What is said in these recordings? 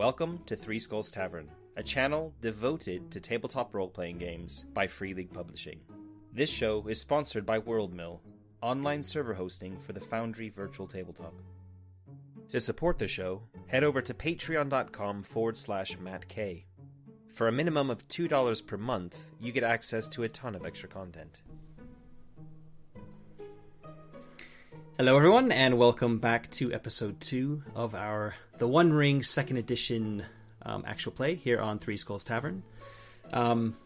Welcome to Three Skulls Tavern, a channel devoted to tabletop role playing games by Free League Publishing. This show is sponsored by WorldMill, online server hosting for the Foundry Virtual Tabletop. To support the show, head over to patreon.com forward slash Matt K. For a minimum of $2 per month, you get access to a ton of extra content. Hello, everyone, and welcome back to episode two of our The One Ring Second Edition um, actual play here on Three Skulls Tavern. Um,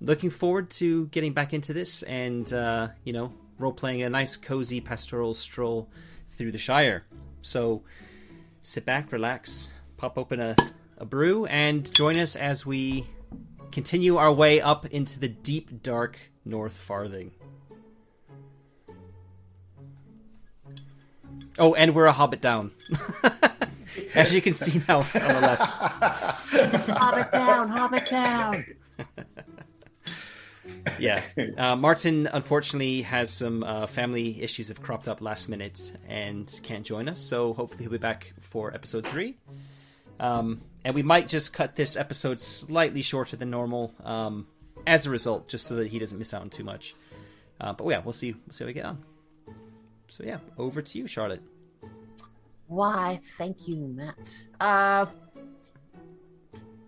looking forward to getting back into this and, uh, you know, role playing a nice, cozy pastoral stroll through the Shire. So sit back, relax, pop open a, a brew, and join us as we continue our way up into the deep, dark North Farthing. Oh, and we're a hobbit down. As you can see now on the left. Hobbit down, hobbit down. Yeah. Uh, Martin, unfortunately, has some uh, family issues have cropped up last minute and can't join us. So hopefully he'll be back for episode three. Um, and we might just cut this episode slightly shorter than normal um, as a result, just so that he doesn't miss out on too much. Uh, but yeah, we'll see. We'll see how we get on. So yeah, over to you, Charlotte. Why, thank you, Matt. Uh,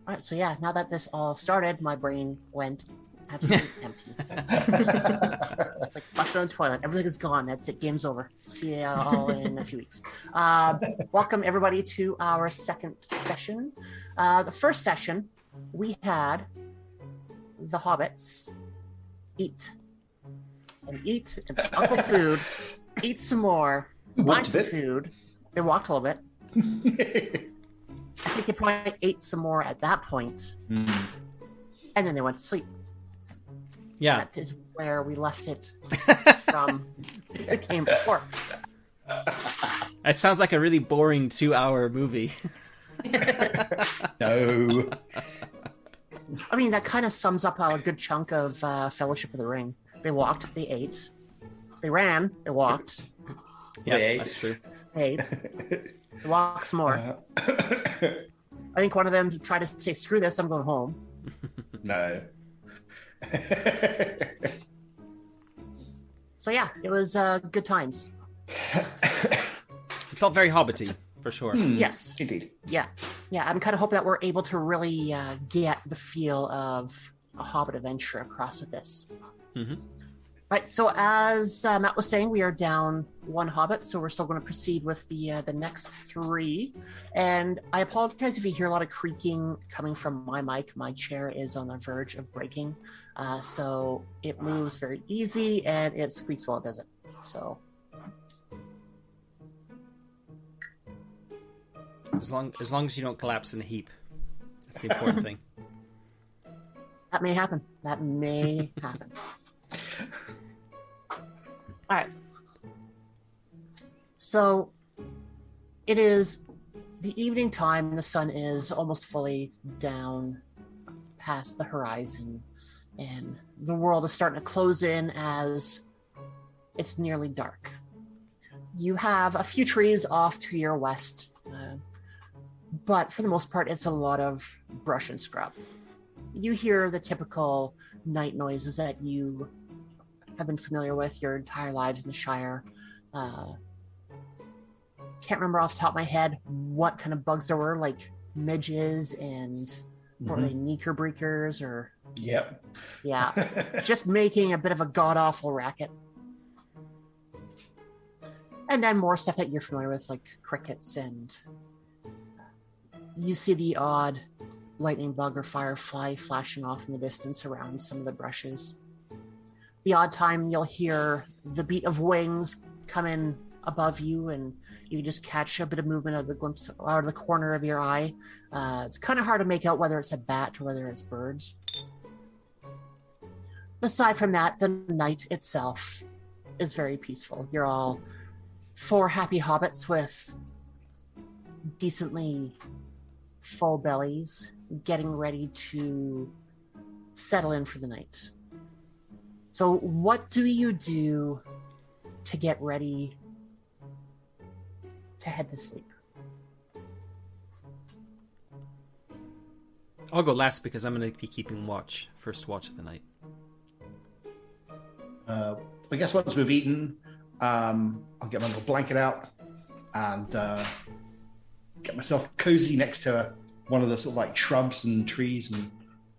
all right, so yeah, now that this all started, my brain went absolutely empty. it's like flush on the toilet. Everything is gone. That's it. Game's over. See you all in a few weeks. Uh, welcome everybody to our second session. Uh, the first session, we had the hobbits eat and eat and Uncle Food eat some more, buy some bit. food. They walked a little bit. I think they probably ate some more at that point, Mm. and then they went to sleep. Yeah. That is where we left it from the game before. It sounds like a really boring two-hour movie. no. I mean, that kind of sums up a good chunk of uh, Fellowship of the Ring. They walked, they ate, they ran, they walked, yeah, They ate. that's true. they ate, they walked some more. I think one of them tried to say, "Screw this, I'm going home." no. So yeah, it was uh, good times. It felt very hobbity for sure. Hmm, Yes. Indeed. Yeah, yeah. I'm kind of hoping that we're able to really uh, get the feel of a Hobbit adventure across with this. Mhm. Right. So as uh, Matt was saying, we are down one Hobbit, so we're still going to proceed with the uh, the next three. And I apologize if you hear a lot of creaking coming from my mic. My chair is on the verge of breaking, uh, so it moves very easy and it squeaks while it does it. So As long as long as you don't collapse in a heap, that's the important thing. That may happen. That may happen. All right. So it is the evening time. The sun is almost fully down past the horizon, and the world is starting to close in as it's nearly dark. You have a few trees off to your west, uh, but for the most part, it's a lot of brush and scrub you hear the typical night noises that you have been familiar with your entire lives in the Shire. Uh, can't remember off the top of my head what kind of bugs there were, like midges and what were they, Neekerbreekers or Yep. yeah, just making a bit of a god awful racket. And then more stuff that you're familiar with, like crickets, and you see the odd lightning bug or firefly flashing off in the distance around some of the brushes. The odd time you'll hear the beat of wings come in above you, and you just catch a bit of movement of the glimpse out of the corner of your eye. Uh, it's kind of hard to make out whether it's a bat or whether it's birds. Aside from that, the night itself is very peaceful. You're all four happy hobbits with decently full bellies getting ready to settle in for the night. So, what do you do to get ready to head to sleep? I'll go last because I'm going to be keeping watch, first watch of the night. Uh, I guess once we've eaten, um, I'll get my little blanket out and uh, get myself cozy next to one of the sort of like shrubs and trees and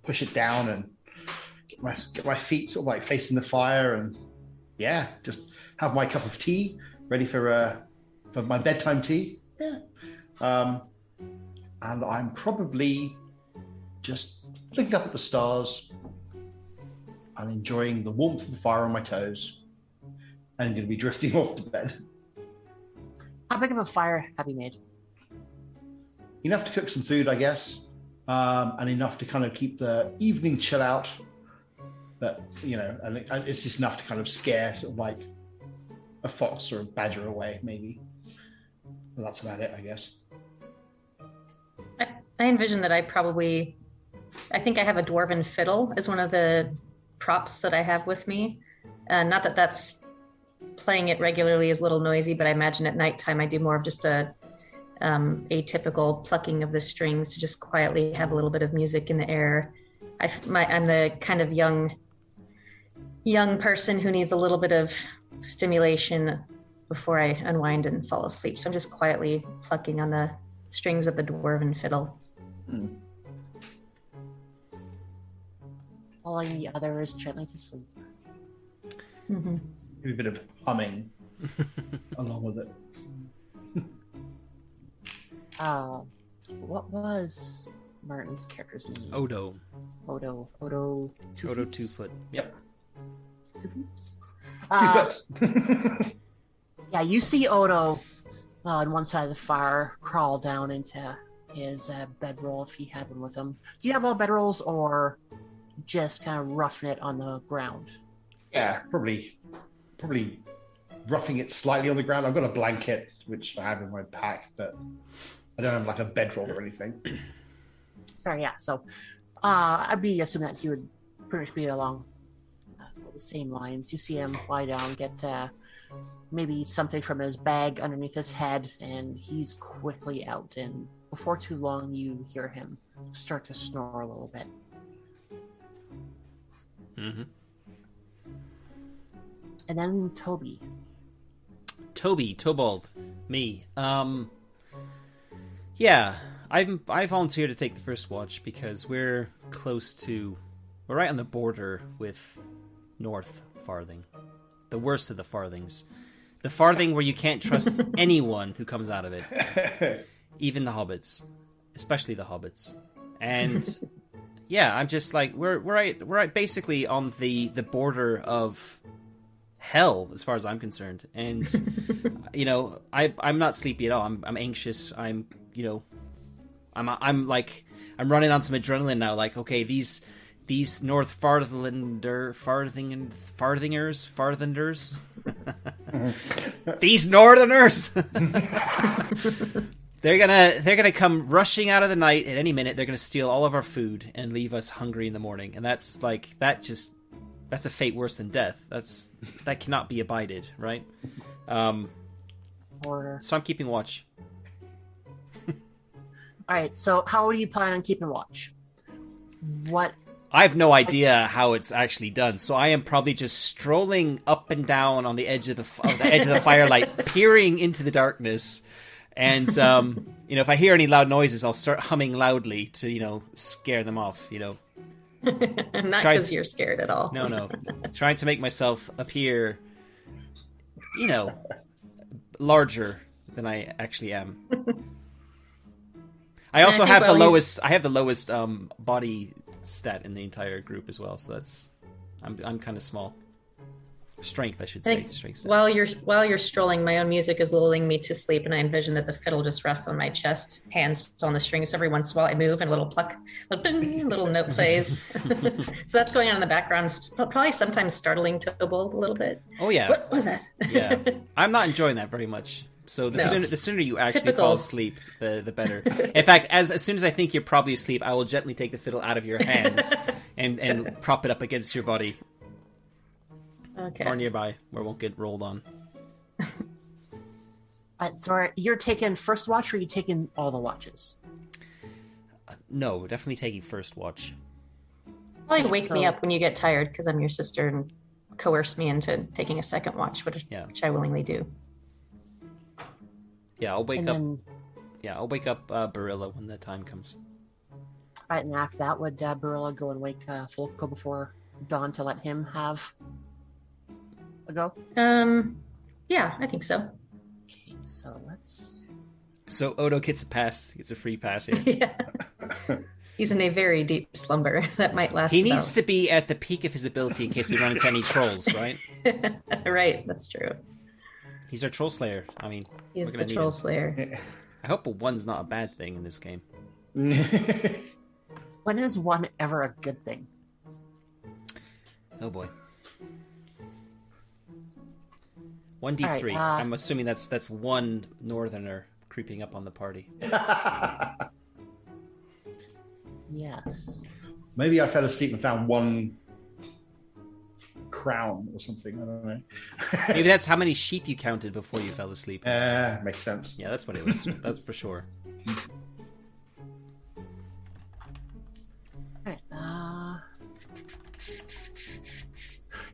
push it down and get my get my feet sort of like facing the fire and yeah, just have my cup of tea ready for uh, for my bedtime tea. Yeah, um, and I'm probably just looking up at the stars and enjoying the warmth of the fire on my toes. And going to be drifting off to bed. How big of a fire have you made? Enough to cook some food, I guess, um, and enough to kind of keep the evening chill out. But you know, and it's just enough to kind of scare sort of like a fox or a badger away, maybe. But that's about it, I guess. I, I envision that I probably, I think I have a dwarven fiddle as one of the props that I have with me. Uh, not that that's playing it regularly is a little noisy, but I imagine at nighttime I do more of just a um, atypical plucking of the strings to just quietly have a little bit of music in the air. I, am the kind of young young person who needs a little bit of stimulation before I unwind and fall asleep. So I'm just quietly plucking on the strings of the dwarven fiddle. Mm. Lulling the others gently to sleep. Mm-hmm. a bit of humming along with it. uh, what was Martin's character's name? Odo. Odo. Odo. Two Odo Two Foot. Yep. Two feet. Uh, yeah, you see Odo uh, on one side of the fire crawl down into his uh, bedroll if he had one with him. Do you have all bedrolls or just kind of roughing it on the ground? Yeah, probably, probably roughing it slightly on the ground. I've got a blanket which I have in my pack, but I don't have like a bedroll or anything. Sorry, yeah. So, uh, I'd be assuming that he would pretty much be along the same lines. You see him lie down, get uh, maybe something from his bag underneath his head, and he's quickly out. And before too long, you hear him start to snore a little bit. Mm-hmm. And then Toby. Toby, Tobald, me. Um, yeah, I'm. I volunteered to take the first watch because we're close to, we're right on the border with North Farthing, the worst of the Farthings, the Farthing where you can't trust anyone who comes out of it, even the hobbits, especially the hobbits, and yeah, I'm just like we're we're right we're right basically on the the border of hell as far as I'm concerned. And you know, I I'm not sleepy at all. I'm I'm anxious. I'm you know, I'm I'm like I'm running on some adrenaline now. Like okay, these these North Farthlander farthing and farthingers farthenders these northerners they're gonna they're gonna come rushing out of the night at any minute. They're gonna steal all of our food and leave us hungry in the morning. And that's like that just that's a fate worse than death. That's that cannot be abided, right? Um, Order. So I'm keeping watch. all right. So how do you plan on keeping watch? What I have no idea how it's actually done, so I am probably just strolling up and down on the edge of the, the edge of the firelight, peering into the darkness, and um, you know, if I hear any loud noises, I'll start humming loudly to you know scare them off. You know, not because you're scared at all. no, no, trying to make myself appear, you know, larger than I actually am. I also have the lowest. I have the lowest um, body stat in the entire group as well. So that's I'm I'm kind of small strength, I should say. I strength. While you're while you're strolling, my own music is lulling me to sleep, and I envision that the fiddle just rests on my chest, hands on the strings. Every once in a while, I move, and a little pluck, little, little note plays. so that's going on in the background. Probably sometimes startling Tobald a little bit. Oh yeah, what was that? yeah, I'm not enjoying that very much. So the no. sooner the sooner you actually Typical. fall asleep, the the better. In fact, as as soon as I think you're probably asleep, I will gently take the fiddle out of your hands and and prop it up against your body Okay. Or nearby where it won't get rolled on. Uh, so are, you're taking first watch or are you taking all the watches? No, definitely taking first watch. Probably Okay, wake me up when you get tired because I'm your sister and coerce me into taking a second watch, which, Yeah. which I willingly do. Yeah, I'll wake and up. then Yeah, I'll wake up uh, Barilla when the time comes. right and after that, would uh, Barilla go and wake uh, Folko before dawn to let him have a go? Um, yeah, I think so. Okay, so let's. So Odo gets a pass. Gets a free pass here. yeah. He's in a very deep slumber that might last. he needs to be at the peak of his ability in case we run into any trolls, right? right, that's true. He's our troll slayer. I mean, He's We're the troll slayer. I hope a one's not a bad thing in this game. When is one ever a good thing? Oh boy. One d three. All right, uh, I'm assuming that's that's one northerner creeping up on the party. Yes. Maybe I fell asleep and found one crown or something. I don't know. Maybe that's how many sheep you counted before you fell asleep. Uh, makes sense. Yeah, that's what it was. That's for sure.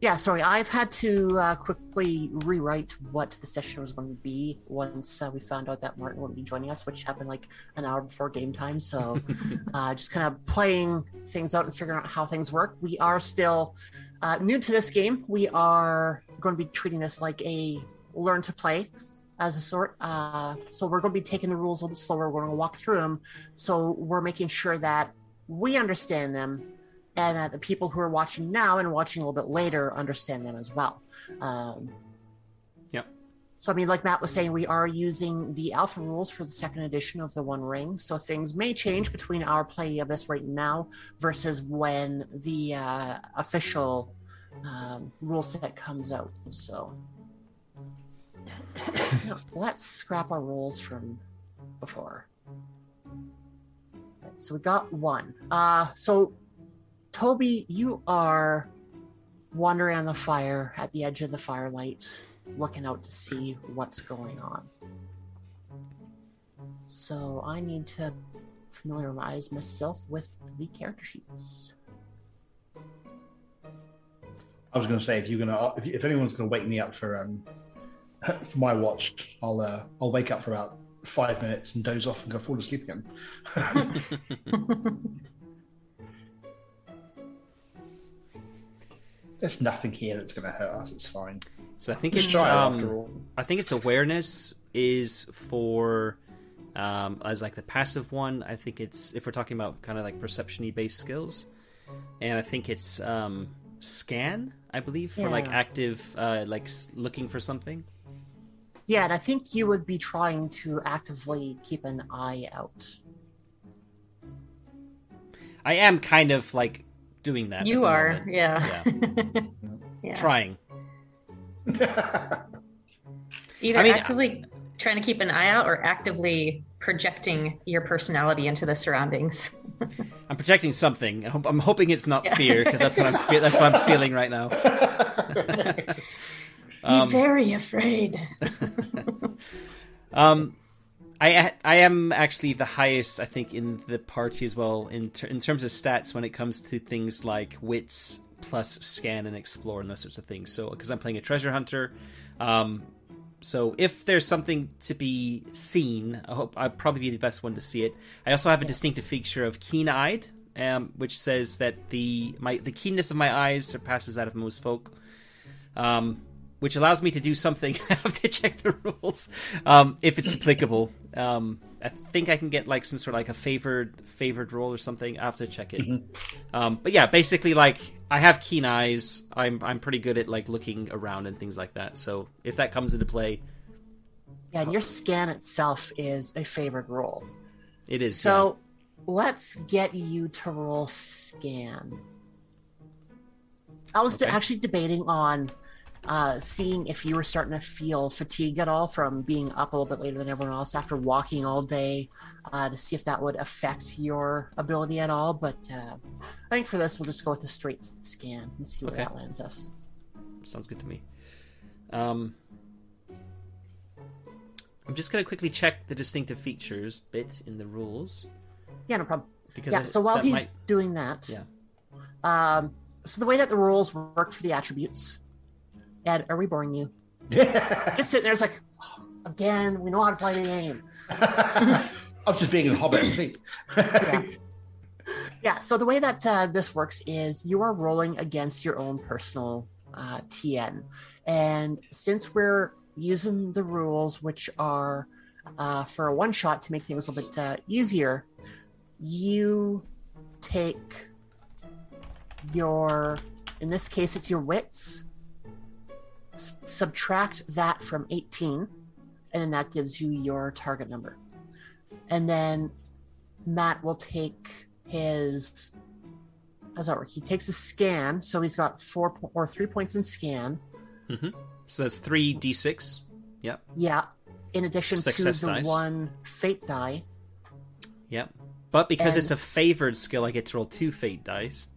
Yeah, sorry, I've had to uh, quickly rewrite what the session was going to be once uh, we found out that Martin wouldn't be joining us, which happened like an hour before game time. So, uh, just kind of playing things out and figuring out how things work. We are still uh, new to this game. We are going to be treating this like a learn to play as a sort. Uh, so, we're going to be taking the rules a little bit slower. We're going to walk through them. So, we're making sure that we understand them and that the people who are watching now and watching a little bit later understand them as well. Um, Yep. So, I mean, like Matt was saying, we are using the alpha rules for the second edition of the One Ring. So things may change between our play of this right now versus when the uh, official um, rule set comes out. So let's scrap our rules from before. So we got one. Uh, so Toby, you are wandering on the fire at the edge of the firelight, looking out to see what's going on. So I need to familiarize myself with the character sheets. I was going to say if you're going to if, if anyone's going to wake me up for um for my watch, I'll uh, I'll wake up for about five minutes and doze off and go fall asleep again. There's nothing here that's going to hurt us. It's fine. So I think Let's it's try um, after all. I think its awareness is for um, as like the passive one. I think it's if we're talking about kind of like perception-y based skills, and I think it's um, scan. I believe for like active, uh, like looking for something. Yeah, and I think you would be trying to actively keep an eye out. I am kind of like doing that. you are, moment. yeah. yeah. trying. Either I mean, actively trying to keep an eye out or actively projecting your personality into the surroundings. I'm projecting something. I hope, I'm hoping it's not Yeah. fear because that's what I'm fe- that's what I'm feeling right now. Um, Be very afraid. Um, I I am actually the highest I think in the party as well in ter- in terms of stats when it comes to things like wits plus scan and explore and those sorts of things. So because I'm playing a treasure hunter, um, so if there's something to be seen, I hope I'd probably be the best one to see it. I also have a distinctive feature of keen-eyed, um, which says that the my the keenness of my eyes surpasses that of most folk. Um, which allows me to do something. I have to check the rules um, if it's applicable. Um, I think I can get like some sort of like a favored favored roll or something. I have to check it. Um, but yeah, basically, like I have keen eyes. I'm I'm pretty good at like looking around and things like that. So if that comes into play, Yeah, and your scan itself is a favored roll. it is. So let's get you to roll scan. I was Okay. actually debating on uh, seeing if you were starting to feel fatigue at all from being up a little bit later than everyone else after walking all day, uh, to see if that would affect your ability at all. But uh, I think for this, we'll just go with a straight scan and see where Okay. that lands us. sounds good to me. Um, I'm just gonna quickly check the distinctive features bit in the rules. Yeah, no problem. Because yeah. it- So while he's might- doing that, Yeah. Um, so the way that the rules work for the attributes, Ed, are we boring you? Just sitting there, it's like, "Oh, again, we know how to play the game. I'm just being a hobbit asleep. Yeah. Yeah. So the way that uh, this works is you are rolling against your own personal uh, TN, and since we're using the rules, which are uh, for a one shot to make things a little bit uh, easier, you take your, in this case, it's your wits. S- subtract that from 18, and then that gives you your target number. And then Matt will take his. How's that work? He takes a scan, so he's got four po- or three points in scan. Mm-hmm. So that's three d6. Yep. Yeah, in addition Success to the dice. one fate die. Yep. But because it's a favored skill, I get to roll two fate dice.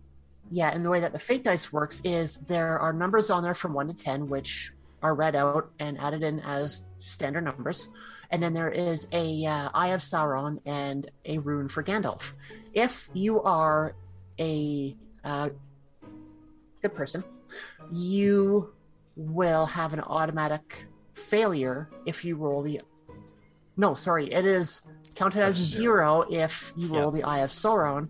Yeah, and the way that the fate dice works is there are numbers on there from one to ten, which are read out and added in as standard numbers, and then there is a uh, Eye of Sauron and a rune for Gandalf. If you are a uh, good person, you will have an automatic failure if you roll the. No, sorry, it is counted as That's zero if you roll the Eye of Sauron,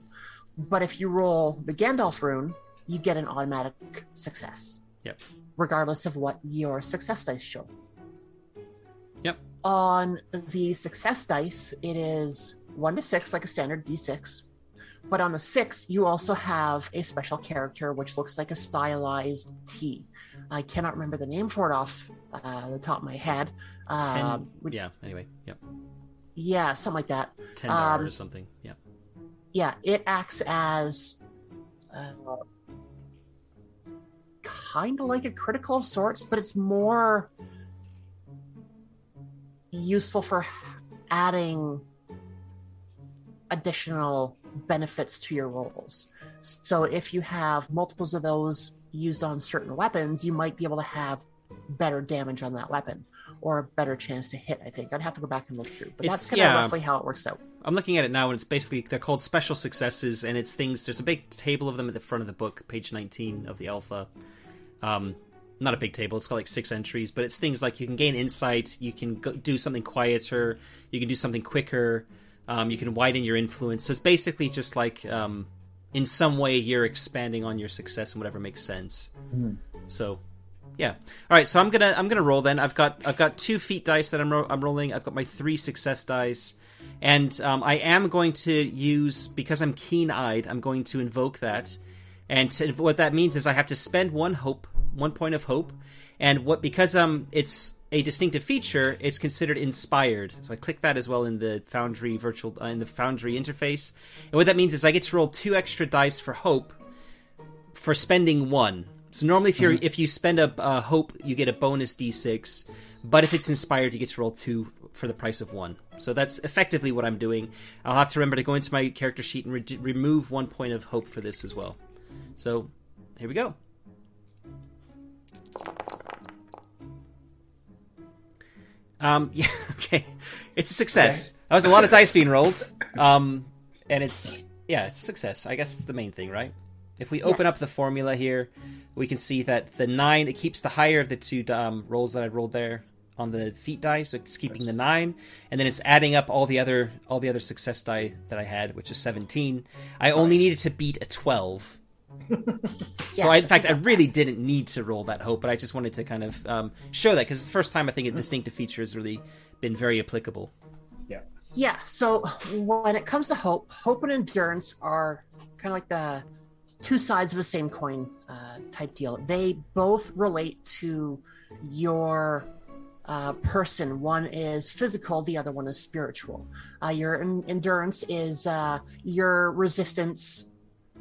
but if you roll the Gandalf rune, you get an automatic success. Yep. Regardless of what your success dice show. Yep. On the success dice, it is one to six, like a standard d6. But on the six, you also have a special character which looks like a stylized T. I cannot remember the name for it off uh, the top of my head. Ten. Um, yeah. Anyway. Yep. yeah, something like that. Ten Um, or something. Yeah. Yeah, it acts as uh, kind of like a critical of sorts, but it's more useful for adding additional benefits to your rolls. So if you have multiples of those used on certain weapons, you might be able to have better damage on that weapon or a better chance to hit. I think I'd have to go back and look through, but that's kind of yeah. roughly how it works out. I'm looking at it now, and it's basically they're called special successes, and it's things. There's a big table of them at the front of the book, page 19 of the alpha. Um, not a big table; it's got like six entries, but it's things like you can gain insight, you can go, do something quieter, you can do something quicker, um, you can widen your influence. So it's basically just like um, in some way you're expanding on your success and whatever makes sense. So yeah. All right. So I'm gonna I'm gonna roll then. I've got I've got two feat dice that I'm ro- I'm rolling. I've got my three success dice, and um, I am going to use because I'm keen eyed. I'm going to invoke that, and to, what that means is I have to spend one hope, one point of hope, and what because um it's a distinctive feature, it's considered inspired. So I click that as well in the Foundry virtual uh, in the Foundry interface, and what that means is I get to roll two extra dice for hope for spending one. So normally, if you are if you spend a, a hope, you get a bonus d6. But if it's inspired, you get to roll two for the price of one. So that's effectively what I'm doing. I'll have to remember to go into my character sheet and re- remove one point of hope for this as well. So here we go. Um, yeah, okay. It's a success. That was a lot of dice being rolled. Um, and it's yeah, it's a success. I guess it's the main thing, right? If we open Yes. up the formula here, we can see that the nine it keeps the higher of the two um, rolls that I rolled there on the feat die, so it's keeping the nine, and then it's adding up all the other all the other success die that I had, which is seventeen. I only needed to beat a twelve. so Yeah, I, in so fact, I really didn't need to roll that hope, but I just wanted to kind of um, show that because it's the first time I think a distinctive feature has really been very applicable. Yeah. Yeah, so when it comes to hope, hope and endurance are kind of like the two sides of the same coin uh, type deal. They both relate to your uh, person. One is physical, the other one is spiritual. Uh, your en- endurance is uh, your resistance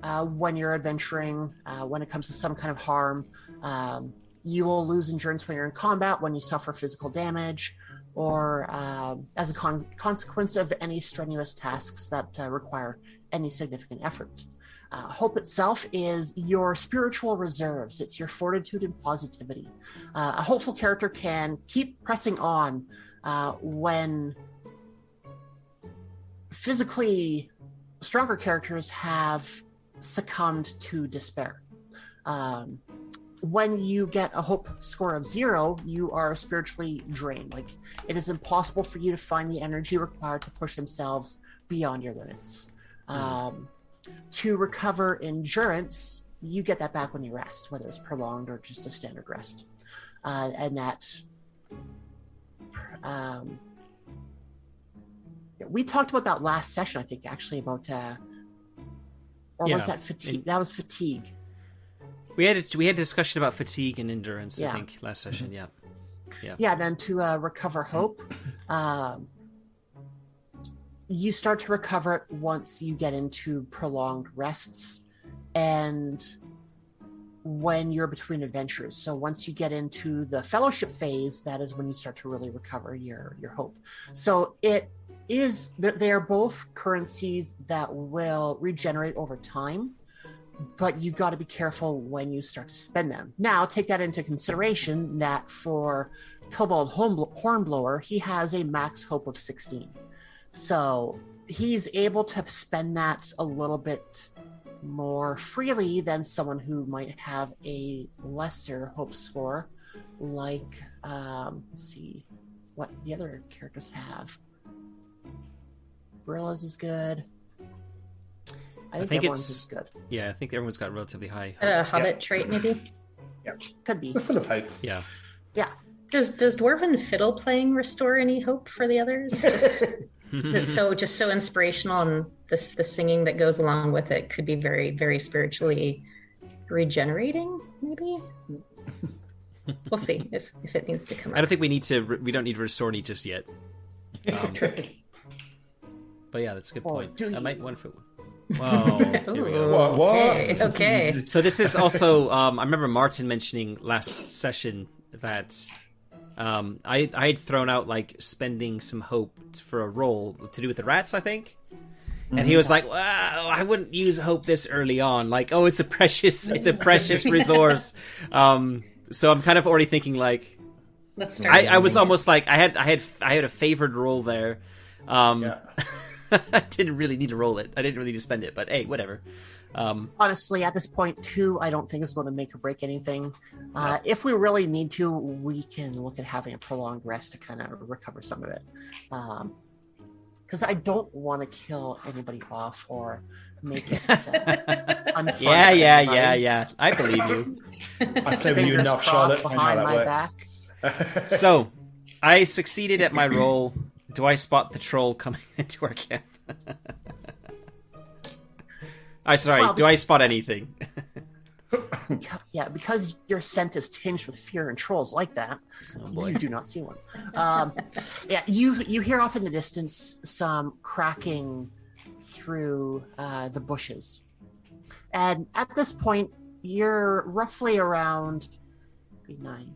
uh, when you're adventuring, uh, when it comes to some kind of harm. Um, you will lose endurance when you're in combat, when you suffer physical damage, or as a con- consequence of any strenuous tasks that require any significant effort. Uh, hope itself is your spiritual reserves. It's your fortitude and positivity. Uh, a hopeful character can keep pressing on uh, when physically stronger characters have succumbed to despair. Um, when you get a hope score of zero, you are spiritually drained. Like it is impossible for you to find the energy required to push themselves beyond your limits. Um, to recover endurance, you get that back when you rest, whether it's prolonged or just a standard rest. Uh, and that um, we talked about that last session, I think, actually about, uh, or was that fatigue? That was fatigue. We had a, we had a discussion about fatigue and endurance. Yeah. I think last session. Yeah, yeah. Yeah. Then to uh, recover hope, um, you start to recover it once you get into prolonged rests, and when you're between adventures. So once you get into the fellowship phase, that is when you start to really recover your your hope. So it is they are both currencies that will regenerate over time but you've got to be careful when you start to spend them now take that into consideration that for Tobald Hornblower, he has a max hope of 16. So he's able to spend that a little bit more freely than someone who might have a lesser hope score, like, um, let's see what the other characters have. Brillas is good. I think, think everyone's it's- is good. Yeah. I think everyone's got relatively high. A hobbit trait, maybe. Yeah, could be. We're full of hope. Yeah. Does does dwarven fiddle playing restore any hope for the others? Just, it's so just so inspirational, and this the singing that goes along with it could be very very spiritually regenerating. Maybe we'll see if if it needs to come I don't think we need to. We don't need to restore any just yet. Um, but yeah, that's a good point. do I you? might one for Whoa. Here. What- what? Okay, okay. So this is also. Um, I remember Martin mentioning last session that um, I I had thrown out like spending some hope for a roll to do with the rats. I think. And he was like, well, I wouldn't use hope this early on. Like, oh, it's a precious, it's a precious resource. Um, so I'm kind of already thinking like, Let's start. I, I was almost like I had I had I had a favored roll there. Um, Yeah. I didn't really need to roll it. I didn't really need to spend it, but hey, whatever. Um, honestly at this point two i don't think is going to make or break anything uh, if we really need to we can look at having a prolonged rest to kind of recover some of it because i don't want to kill anybody off or make it uh, unfun yeah, yeah, yeah, yeah. I believe you. I play with you Fingers enough, Charlotte. Behind my that back. So, I succeeded at my roll. Do I spot the troll coming into our camp? I sorry. Well, do I spot anything? yeah because your scent is tinged with fear and trolls like that Oh you do not see one um, yeah you you hear off in the distance some cracking through uh, the bushes and at this point you're roughly around nine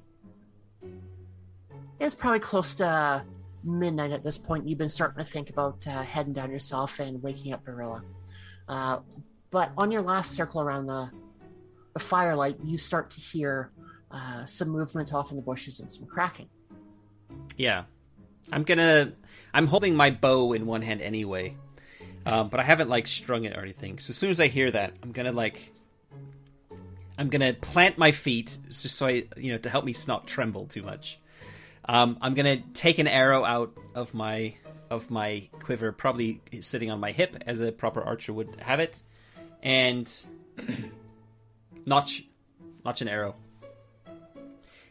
it's probably close to midnight at this point you've been starting to think about uh, heading down yourself and waking up Barilla. Uh, but on your last circle around the the firelight, you start to hear uh, some movement off in the bushes and some cracking. Yeah, I'm gonna. I'm holding my bow in one hand anyway, um, but I haven't like strung it or anything. So as soon as I hear that, I'm gonna like. I'm gonna plant my feet just so I, you know, to help me not tremble too much. Um, I'm gonna take an arrow out of my of my quiver, probably sitting on my hip as a proper archer would have it, and notch notch an arrow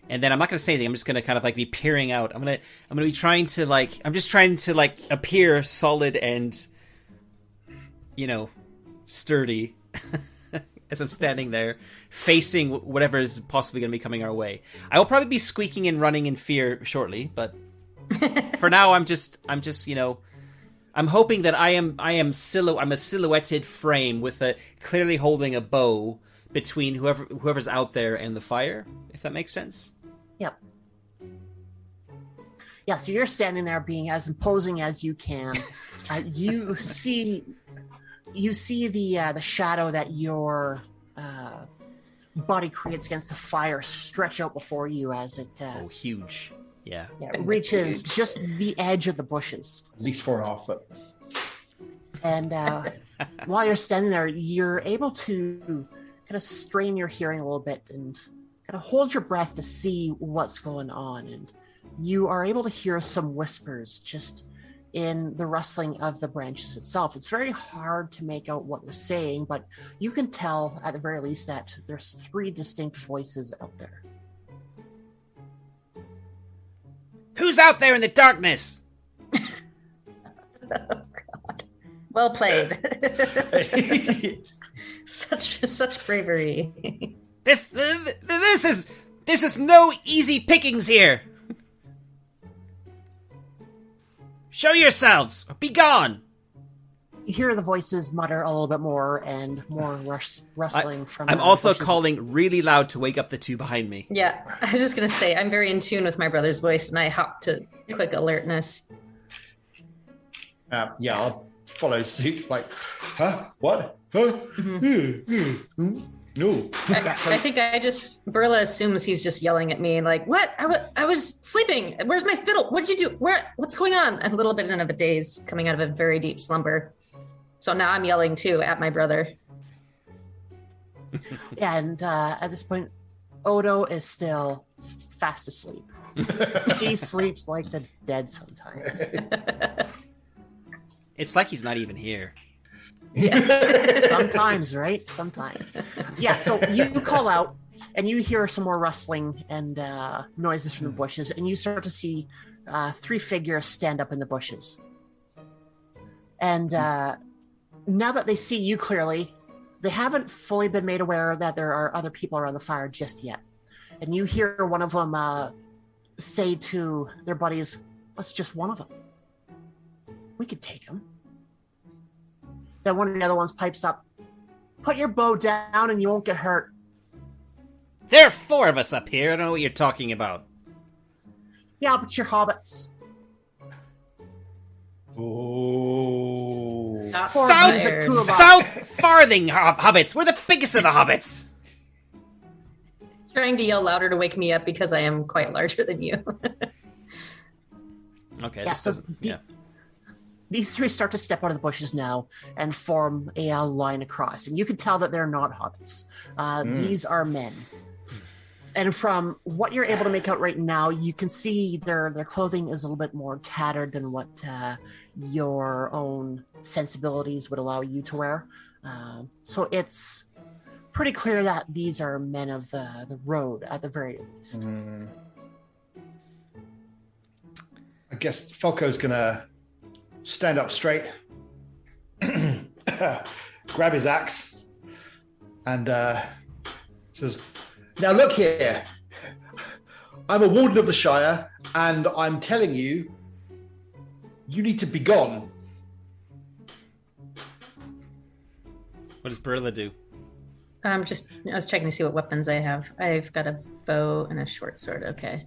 and then I'm not gonna say anything. I'm just gonna kind of like be peering out. I'm gonna I'm gonna be trying to like I'm just trying to like appear solid and you know sturdy as I'm standing there facing whatever is possibly gonna be coming our way. I will probably be squeaking and running in fear shortly, but for now I'm just I'm just you know I'm hoping that I am I am silhou I'm a silhouetted frame with a clearly holding a bow between whoever whoever's out there and the fire. If that makes sense. Yep. Yeah, so you're standing there being as imposing as you can. Uh, you see, you see the uh, the shadow that your uh, body creates against the fire stretch out before you as it uh, Oh, huge. Yeah. yeah, reaches just the edge of the bushes. At least four and a half foot. And uh, while you're standing there, you're able to kind of strain your hearing a little bit and kind of hold your breath to see what's going on. And you are able to hear some whispers just in the rustling of the branches itself. It's very hard to make out what they're saying, but you can tell at the very least that there's three distinct voices out there. Who's out there in the darkness? oh, God. Well played. such such bravery. This uh, th- this is this is no easy pickings here. Show yourselves or be gone. You hear the voices mutter a little bit more and more rush, rustling from. I'm also bushes. calling really loud to wake up the two behind me. Yeah, I was just gonna say I'm very in tune with my brother's voice, and I hop to quick alertness. Uh, yeah, I'll follow suit. Like, huh? What? Huh? Hmm, hmm, hmm. No. I, I think I just Burla assumes he's just yelling at me, like, "What? I wa- I was sleeping. Where's my fiddle? What'd you do? Where? What's going on?" A little bit in of a daze, coming out of a very deep slumber. So now I'm yelling too at my brother. Yeah, and uh, at this point, Odo is still fast asleep. he sleeps like the dead sometimes. It's like he's not even here. Yeah. Sometimes, right? Sometimes. Yeah, so you call out and you hear some more rustling and uh, noises from the bushes, and you start to see uh, three figures stand up in the bushes. And uh, now that they see you clearly, they haven't fully been made aware that there are other people around the fire just yet. And you hear one of them uh, say to their buddies, That's just one of them. We could take him. Then one of the other ones pipes up, Put your bow down and you won't get hurt. There are four of us up here. I don't know what you're talking about. Yeah, but you're hobbits. Oh. Not South- of fired. two of us. South Farthing hob- hobbits. We're the biggest of the hobbits. Trying to yell louder to wake me up because I am quite larger than you. Okay. Yeah, this so doesn't- the- yeah. These three start to step out of the bushes now and form a uh, line across. And you can tell that they're not hobbits. Uh, These are men. And from what you're able to make out right now, you can see their, their clothing is a little bit more tattered than what uh, your own sensibilities would allow you to wear. Uh, so it's pretty clear that these are men of the, the road at the very least. Hmm. I guess Falco's gonna stand up straight, grab his axe, and uh, says, "Now look here. I'm a warden of the Shire, and I'm telling you, you need to be gone." What does Burla do? I'm just I was checking to see what weapons I have. I've got a bow and a short sword. Okay.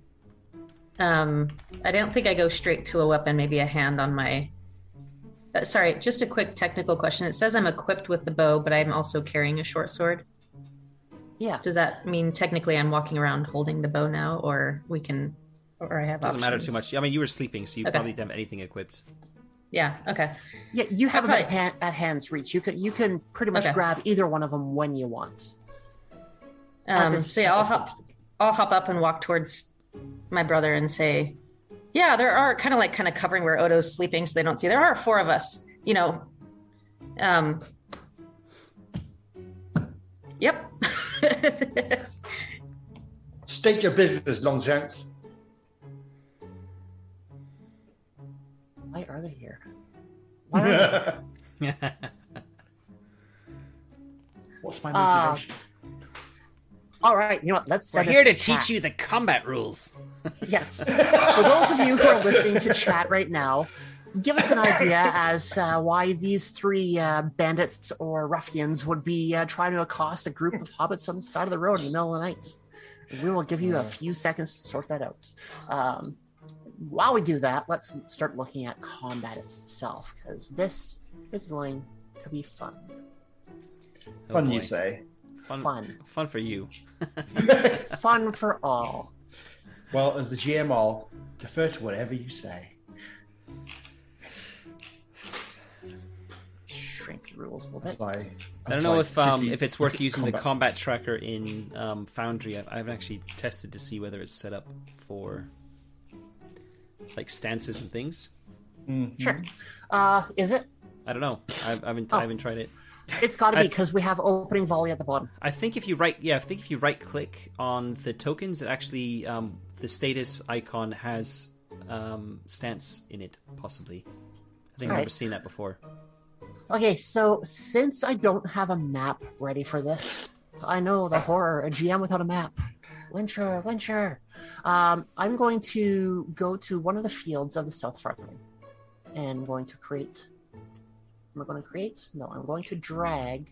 Um, I don't think I go straight to a weapon. Maybe a hand on my. Uh, sorry, just a quick technical question. It says I'm equipped with the bow, but I'm also carrying a short sword. Yeah. Does that mean technically I'm walking around holding the bow now, or we can, or I have It Doesn't matter too much. I mean, you were sleeping, so you Okay. probably didn't have anything equipped. Yeah. Okay. Yeah, you have them Right. at, hand, at hand's reach. You can you can pretty much Okay. grab either one of them when you want. Um, this- so yeah, I'll hop. stage. I'll hop up and walk towards my brother and say, "Yeah, there are kind of like kind of covering where Odo's sleeping, so they don't see. There are four of us, you know." Um. Yep. State your business, long gents. Why are they here? Why are they? What's my Uh, motivation? All right, you know what? Let's. We're here to this chat. teach you the combat rules. Yes. For those of you who are listening to chat right now, give us an idea as uh, why these three uh, bandits or ruffians would be uh, trying to accost a group of hobbits on the side of the road in the middle of the night. We will give you a few seconds to sort that out. Um, while we do that, let's start looking at combat itself because this is going to be fun. Oh, Fun, boy. you say? Fun, Fun. fun for you. Fun for all. Well, as the GM, I'll defer to whatever you say. Shrink the rules a little That's bit. like, I don't that's know like if um, if it's worth 50 using the combat. combat tracker in um, Foundry. I, I haven't actually tested to see whether it's set up for like stances and things. Sure. Uh, is it? I don't know. I, I haven't Oh. I haven't tried it. It's got to I be th- because we have opening volley at the bottom. I think if you right, yeah, I think if you right click on the tokens, it actually um, the status icon has um, stance in it, possibly. I think I've Alright. never seen that before. Okay, so since I don't have a map ready for this, I know the horror, a GM without a map. Lyncher, Lyncher. Um, I'm going to go to one of the fields of the South Front and I'm going to create. Am I going to create? No, I'm going to drag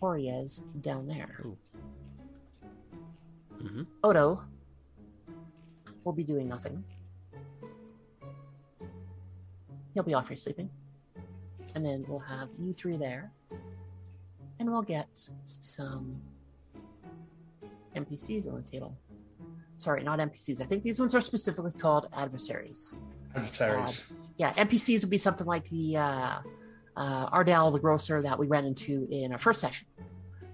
Forias down there. Ooh. Mhm. Odo will be doing nothing. He'll be off here sleeping. And then we'll have you three there. And we'll get some NPCs on the table. Sorry, not NPCs. I think these ones are specifically called adversaries. adversaries. Yeah, NPCs would be something like the uh, uh, Ardell the Grocer that we ran into in our first session.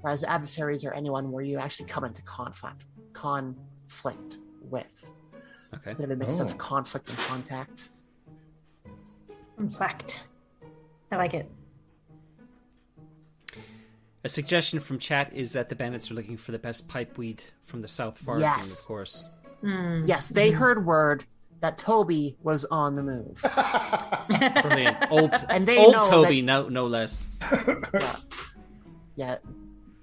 Whereas adversaries are anyone where you actually come into conflict conflict with. Okay. A bit of a mix Oh. of conflict and contact. Inflect. I like it. A suggestion from chat is that the bandits are looking for the best pipeweed from the South Farthing, Yes. of course. Hmm. Yes, they heard word that Toby was on the move. Brilliant. Old, And they old know Toby, no, no less. yeah. yeah,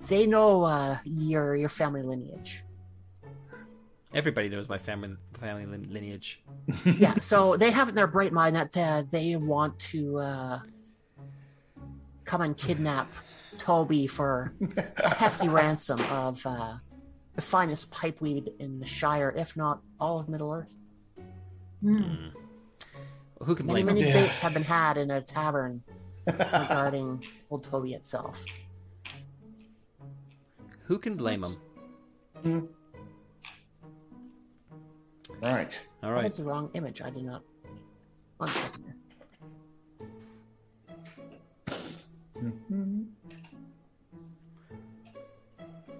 they know uh, your your family lineage. Everybody knows my family family lineage. yeah, so they have in their bright mind that uh, they want to uh, come and kidnap Toby for a hefty ransom of uh, the finest pipeweed in the Shire, if not all of Middle Earth. Hmm. Who can Many, blame many him? debates have been had in a tavern regarding old Toby itself. Who can blame him? Right. All That right. is the wrong image. I did not. One second. here.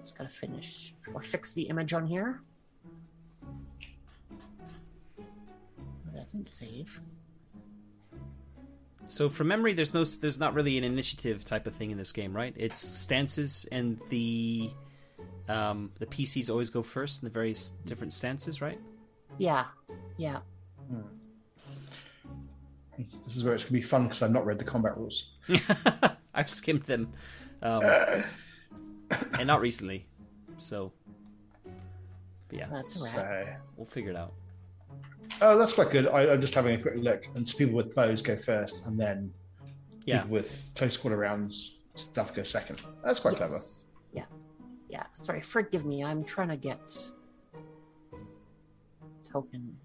Just gotta finish or fix the image on here. That didn't save. So from memory, there's no, there's not really an initiative type of thing in this game, right? It's stances, and the um, the PCs always go first in the various different stances, right? Yeah, yeah. This is where it's going to be fun because I've not read the combat rules. I've skimmed them, um, and not recently, so. But yeah, That's a wrap. So, we'll figure it out. oh, that's quite good. I, I'm just having a quick look, and so people with bows go first, and then Yeah, people with close quarter rounds stuff go second. That's quite clever. Yeah, yeah. Sorry, forgive me. I'm trying to get token.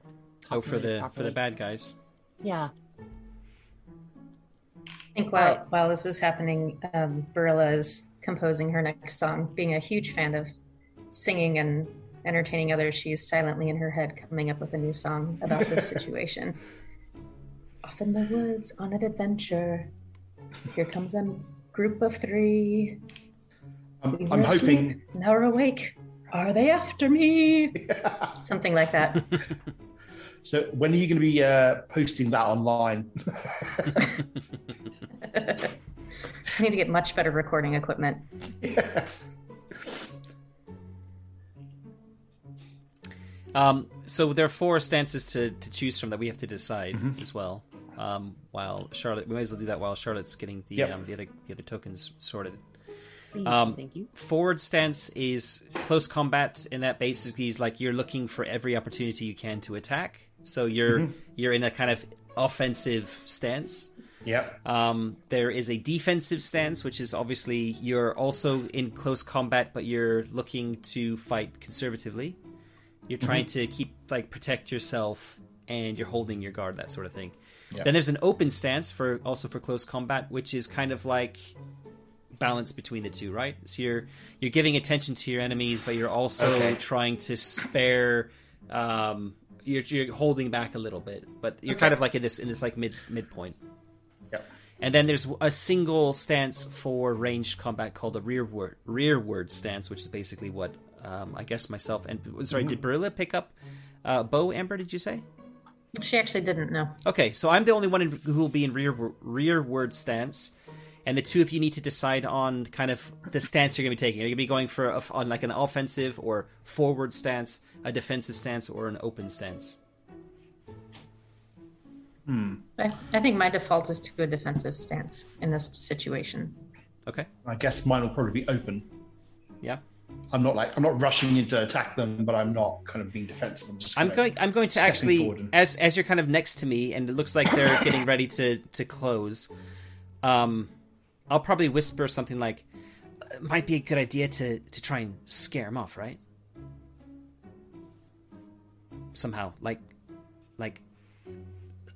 oh for the populated for the bad guys. Yeah. I think while while this is happening, um, Barilla is composing her next song. Being a huge fan of singing and entertaining others, she's silently in her head coming up with a new song about this situation. Off in the woods on an adventure. Here comes a group of three. I'm, We I'm hoping. asleep, now we're awake. Are they after me? Something like that. So when are you going to be uh, posting that online? I need to get much better recording equipment. Um, so there are four stances to, to choose from that we have to decide as well. Um, while Charlotte, we might as well do that while Charlotte's getting the Yep. um, the other the other tokens sorted. Please, Um, thank you. Forward stance is close combat, and that basically is like you're looking for every opportunity you can to attack. So you're you're in a kind of offensive stance. yep. Um, there is a defensive stance, which is obviously you're also in close combat, but you're looking to fight conservatively. You're trying to keep like protect yourself, and you're holding your guard, that sort of thing. Yeah. Then there's an open stance for also for close combat, which is kind of like balance between the two, right? So you're you're giving attention to your enemies, but you're also Okay. trying to spare. Um, you're, you're holding back a little bit, but you're kind of like in this in this like mid midpoint. Yep. And then there's a single stance for ranged combat called a rearward rearward stance, which is basically what um, I guess myself and sorry, did Barilla pick up uh, bow? Amber, did you say? She actually didn't know. Okay, so I'm the only one in, who will be in rear rearward stance, and the two of you need to decide on kind of the stance you're going to be taking. Are you going to be going for a, on like an offensive or forward stance, a defensive stance, or an open stance? I, I think my default is to a defensive stance in this situation. Okay, I guess mine will probably be open. yeah. I'm not like I'm not rushing in to attack them, but I'm not kind of being defensive. I'm just I'm going. I'm going to actually, and- as as you're kind of next to me, and it looks like they're getting ready to to close. Um, I'll probably whisper something like, "It "Might be a good idea to to try and scare him off, right? Somehow, like, like,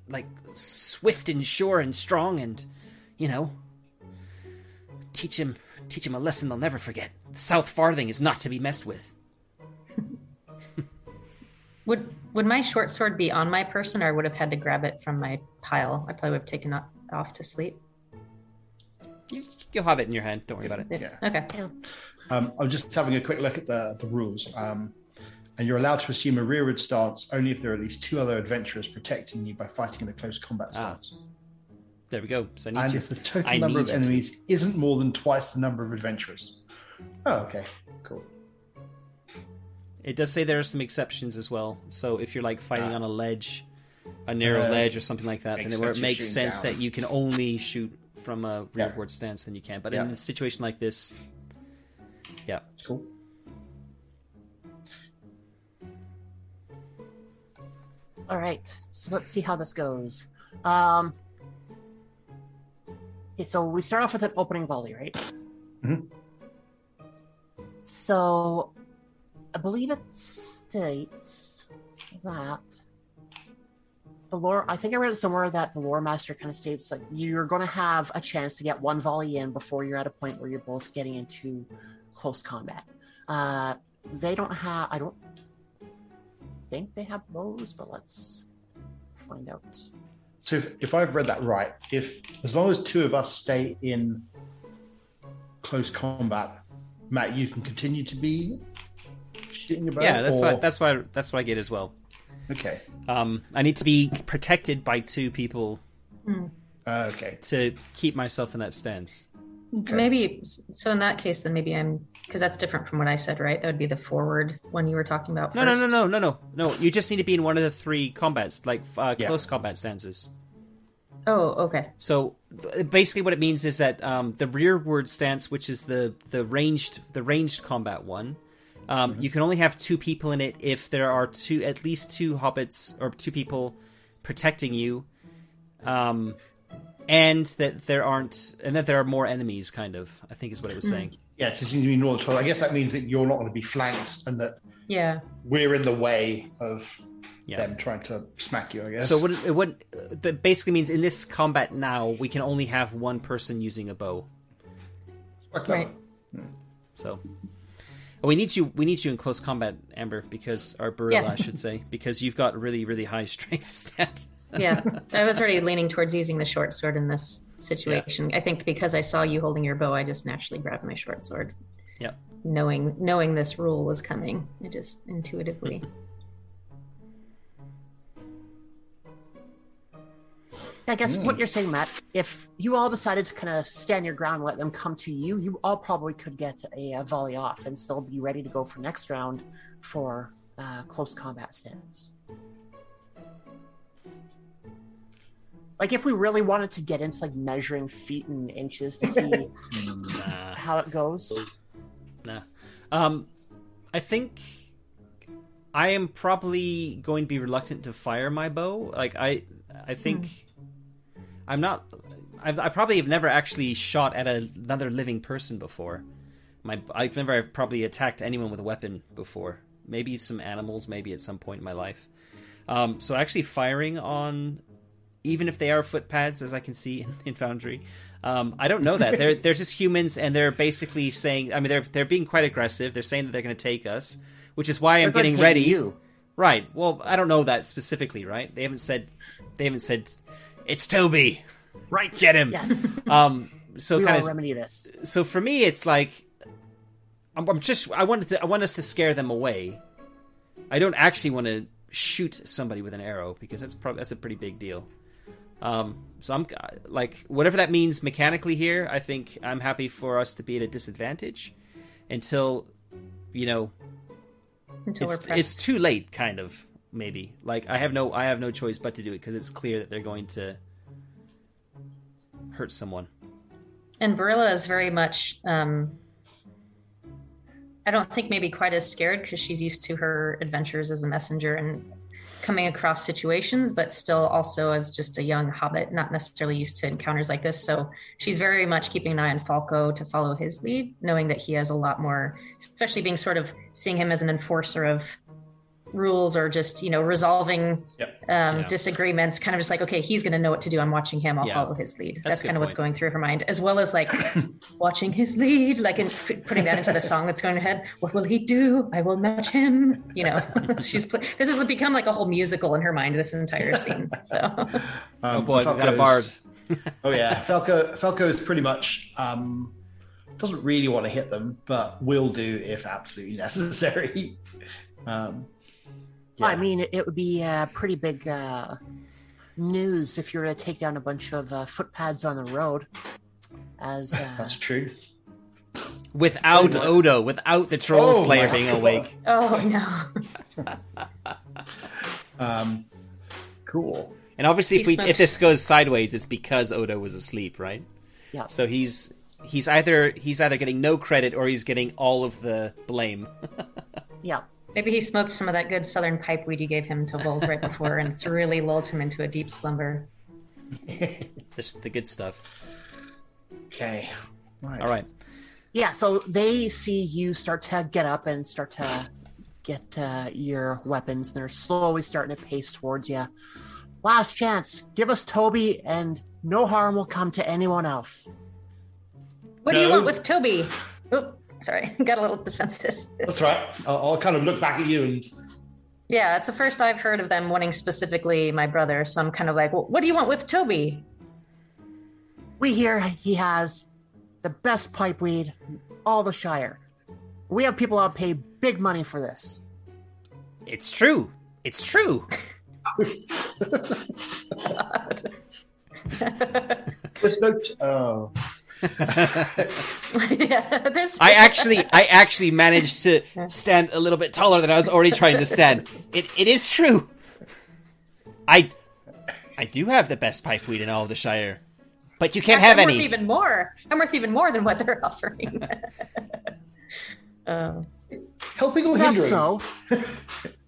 like swift and sure and strong, and you know, teach him teach him a lesson they'll never forget. The South Farthing is not to be messed with." Would would my short sword be on my person, or I would have had to grab it from my pile? I probably would have taken off to sleep. You, you'll have it in your hand. Don't worry about it. Yeah. Okay. Um, I'm just having a quick look at the, the rules. Um, and you're allowed to assume a rearward stance only if there are at least two other adventurers protecting you by fighting in a close combat Ah, stance. There we go. So I need and you. if the total I number of you to- enemies isn't more than twice the number of adventurers. Oh, okay. Cool. It does say there are some exceptions as well. So if you're like fighting Ah. on a ledge, a narrow Uh, ledge or something like that, then where it makes sense down. that you can only shoot from a Yeah. rearward stance, then you can. But Yeah. in a situation like this, yeah, Cool. All right, so let's see how this goes. Um, okay, so we start off with an opening volley, right? Mhm. So, I believe it states that the lore. I think I read it somewhere that the lore master kind of states like you're going to have a chance to get one volley in before you're at a point where you're both getting into close combat. Uh, they don't have. I don't think they have bows, but let's find out. So if, if I've read that right, if as long as two of us stay in close combat, Matt, you can continue to be shooting your bow. yeah. That's or- what that's why that's what I get as well. Okay. Um, I need to be protected by two people Uh, okay. to keep myself in that stance. Okay. Maybe so. In that case, then maybe I'm because that's different from what I said, right? That would be the forward one you were talking about. No, no, no, no, no, no, no. You just need to be in one of the three combats, like uh, Yeah. close combat stances. Oh, okay. So basically, what it means is that um, the rearward stance, which is the the ranged the ranged combat one, um, you can only have two people in it if there are two at least two hobbits or two people protecting you, um, and that there aren't and that there are more enemies. Kind of, I think is what it was saying. Yeah, so it seems to be normal. I guess that means that you're not going to be flanked and that Yeah. we're in the way of Yeah. them trying to smack you, I guess. So what it, it would that basically means in this combat now we can only have one person using a bow. Quite. Right. So we need you. We need you in close combat, Amber, because our Barilla, Yeah. I should say, because you've got really, really high strength stat. Yeah. I was already leaning towards using the short sword in this situation. I think because I saw you holding your bow, I just naturally grabbed my short sword. Yeah. Knowing knowing this rule was coming, I just intuitively. I guess what you're saying, Matt, if you all decided to kind of stand your ground, let them come to you, you all probably could get a, uh volley off and still be ready to go for next round for uh, close combat stance. Like if we really wanted to get into like measuring feet and inches to see nah, how it goes, nah. Um, I think I am probably going to be reluctant to fire my bow. Like I, I think I'm not. I've, I probably have never actually shot at a, another living person before. My I've never I've probably attacked anyone with a weapon before. Maybe some animals, maybe at some point in my life. Um, so actually firing on, even if they are footpads, as I can see in, in Foundry, um, I don't know that they're they're just humans, and they're basically saying. I mean, they're they're being quite aggressive. They're saying that they're going to take us, which is why I'm They're gonna getting ready. you. Right. Well, I don't know that specifically, right? They haven't said. They haven't said. It's Toby. Right. Get him. Yes. Um, so kind of remedy this. so for me it's like I'm, I'm just I wanted to I want us to scare them away. I don't actually want to shoot somebody with an arrow because that's probably that's a pretty big deal. Um, so I'm like whatever that means mechanically here. I think I'm happy for us to be at a disadvantage until you know Until it's, we're pressed. it's too late, kind of maybe. Like I have no I have no choice but to do it because it's clear that they're going to hurt someone. And Barilla is very much, um, I don't think maybe quite as scared because she's used to her adventures as a messenger and coming across situations, but still also as just a young hobbit, not necessarily used to encounters like this. So she's very much keeping an eye on Falco to follow his lead, knowing that he has a lot more, especially being sort of seeing him as an enforcer of rules or just you know resolving Yep. um, Yeah. disagreements kind of just like okay he's going to know what to do i'm watching him i'll Yeah. follow his lead That's that's, kind of what's going through her mind as well as like watching his lead like in, putting that into the song that's going ahead what will he do i will match him you know she's pl- this has become like a whole musical in her mind this entire scene so Um, Oh boy, we got a bard. oh yeah, Falco. Falco is pretty much um, doesn't really want to hit them, but will do if absolutely necessary. Um, I mean, it, it would be uh, pretty big uh, news if you were to take down a bunch of uh, footpads on the road. As uh, that's true. Without Odo, without the troll Oh, slayer being God. awake. oh no Um, cool. And obviously, if He we if this goes sideways, it's because Odo was asleep, right? yeah, So he's he's either he's either getting no credit or he's getting all of the blame. yeah. Maybe he smoked some of that good southern pipe weed you gave him to Vold right before and it's really lulled him into a deep slumber This the good stuff. Okay. Right. All right. Yeah, so they see you start to get up and start to get uh, your weapons. They're slowly starting to pace towards you. Last chance. Give us Toby, and no harm will come to anyone else. what do you want with toby oh sorry got a little defensive That's right. I'll, I'll kind of look back at you and Yeah, it's the first I've heard of them wanting specifically my brother. So I'm kind of like, well, what do you want with Toby? We hear he has the best pipe weed in all the Shire. We have people out pay big money for this. It's true. It's true. this note. Oh, yeah, there's. I actually I actually managed to stand a little bit taller than I was already trying to stand. It it is true. I I do have the best pipe weed in all of the Shire. But you can't have I'm any. worth even more. I'm worth even more than what they're offering. uh, helping or that hindering? so?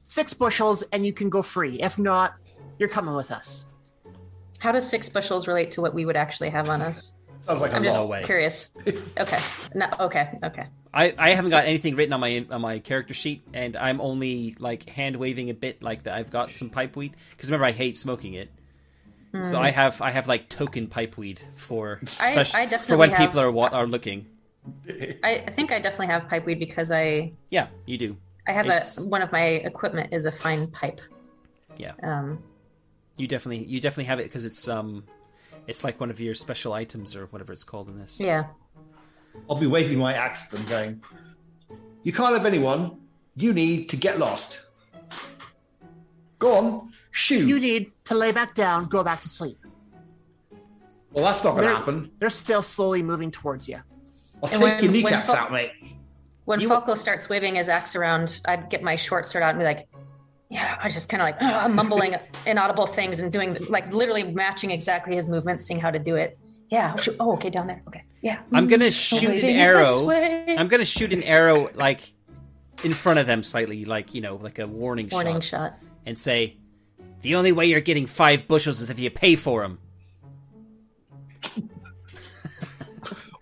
Six bushels, and you can go free. If not, you're coming with us. how does six bushels relate to what we would actually have on us? Sounds like I'm just lot. way. curious. Okay. No, okay. Okay. I, I haven't got anything written on my on my character sheet, and I'm only like hand waving a bit, like that. I've got some pipe weed because remember I hate smoking it, so I have I have like token pipe weed for I- special I for when have- people are wa- are looking. I, I think I definitely have pipe weed because I Yeah, you do. I have It's- a one of my equipment is a fine pipe. Yeah, Um, you definitely you definitely have it because it's um it's like one of your special items or whatever it's called in this. yeah. I'll be waving my axe at them, going, "You can't have anyone. You need to get lost. Go on, shoot." You need to lay back down, go back to sleep. well, that's not going to happen. They're still slowly moving towards you. I'll And take when- your when kneecaps Fal- out, mate. When You- Falco starts waving his axe around, I'd get my short sword out and be like, yeah, I was just kind of like uh, mumbling inaudible things and doing like literally matching exactly his movements, seeing how to do it. Yeah. oh. Oh, okay, down there. Okay. Yeah. I'm gonna Mm, shoot an waving it this arrow. I'm gonna shoot an arrow like in front of them slightly, like you know, like a warning, Warning shot, shot. and say, "The only way you're getting five bushels is if you pay for them."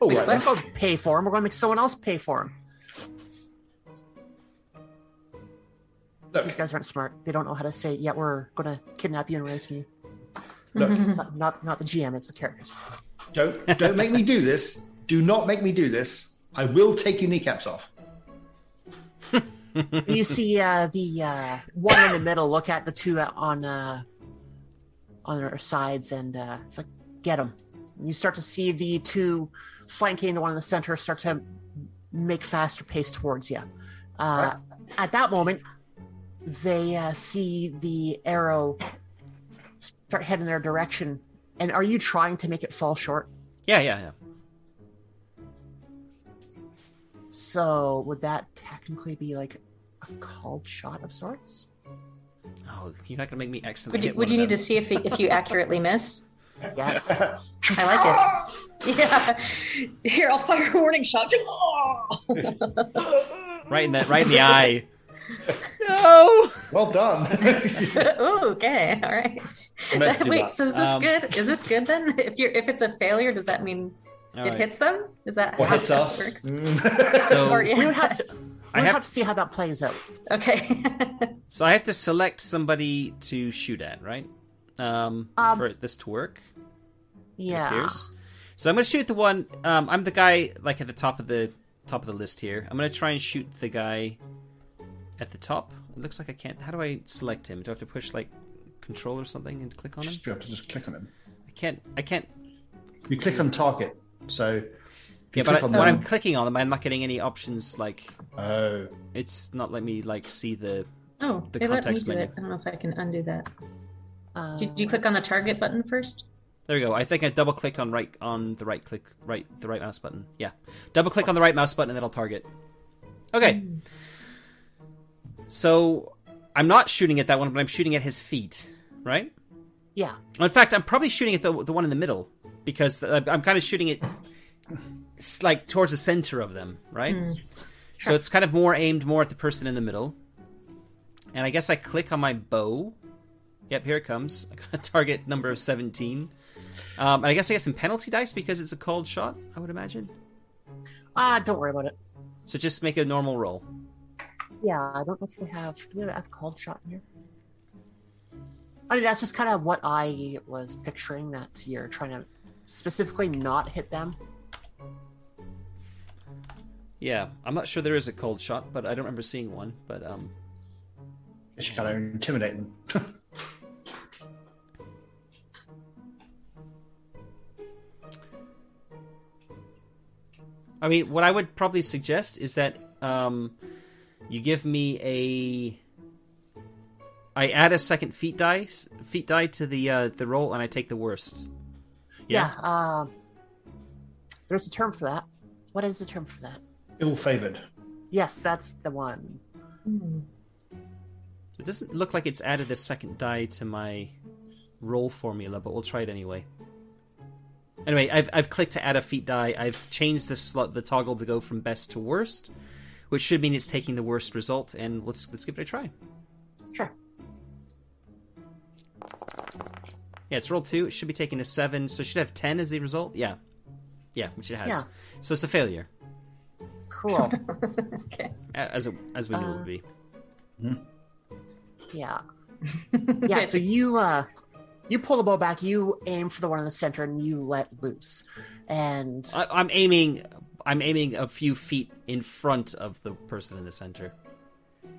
Oh, Wait, right. we're then. not going to pay for him. We're going to make someone else pay for him. Look, These guys aren't smart. They don't know how to say, yeah, we're going to kidnap you and raise you. look. Not, not, not the GM, it's the characters. don't don't make me do this. Do not make me do this. I will take your kneecaps off. you see uh, the uh, one in the middle look at the two on uh, on their sides and uh, it's like, get them. You start to see the two flanking the one in the center start to make faster pace towards you. Uh, At that moment, they uh, see the arrow start heading their direction. And are you trying to make it fall short? Yeah, yeah, yeah. So would that technically be like a called shot of sorts? Oh, you're not gonna make me accidentally. Would you, would you need to see if if you accurately miss? Yes. I like it. Yeah. Here, I'll fire a warning shot. right in that, right in the eye? No. well done. Ooh, okay, all right. I meant to do Wait, that. so is this Um, good? Is this good then? If you're if it's a failure, does that mean it right. hits them? Is that What how hits that us? works? Mm. So, Or- we would have to. I have- have to see how that plays out. Okay. so I have to select somebody to shoot at, right? Um, Um, for this to work. Yeah. appears. So I'm gonna shoot the one. Um, I'm the guy like at the top of the top of the list here. I'm gonna try and shoot the guy at the top. It looks like I can't. How do I select him? Do I have to push like control or something and click on him? just be able to just click on him. I can't. I can't. You click on target. So Yeah, but I, when I'm clicking on them, I'm not getting any options. Like oh, it's not letting me like see the. oh, The they let me context do menu. it. I don't know if I can undo that. Uh, Did you click on the target button first? There we go. I think I double clicked on right on the right click right the right mouse button. Yeah, double click on the right mouse button and that'll target. Okay. So I'm not shooting at that one, but I'm shooting at his feet, right? Yeah. In fact, I'm probably shooting at the the one in the middle because uh, I'm kind of shooting it like towards the center of them, right? So it's kind of more aimed more at the person in the middle. And I guess I click on my bow. Yep, here it comes. I got a target number of 17. Um, and I guess I get some penalty dice because it's a called shot, I would imagine. Ah, don't worry about it. So just make a normal roll. Yeah, I don't know if we have. Do we have called shot in here? I mean, that's just kind of what I was picturing. That you're trying to specifically not hit them. Yeah, I'm not sure there is a called shot, but I don't remember seeing one. But um, guess you kind of intimidate them. I mean, what I would probably suggest is that um, you give me a. I add a second feat die, feat die to the uh, the roll, and I take the worst. Yeah. uh, there's a term for that. What is the term for that? Ill favored. Yes, that's the one. Hmm. It doesn't look like it's added a second die to my roll formula, but we'll try it anyway. Anyway, I've I've clicked to add a feat die. I've changed the slot, the toggle to go from best to worst, which should mean it's taking the worst result. And let's let's give it a try. Sure. Yeah, it's roll two. It should be taking a seven, so it should have ten as the result. Yeah, yeah, which it has. Yeah. So it's a failure, Cool. okay. as it, as we knew it would be. yeah. Yeah. So you uh, you pull the bow back. You aim for the one in the center, and you let loose. And I, I'm aiming. I'm aiming a few feet in front of the person in the center.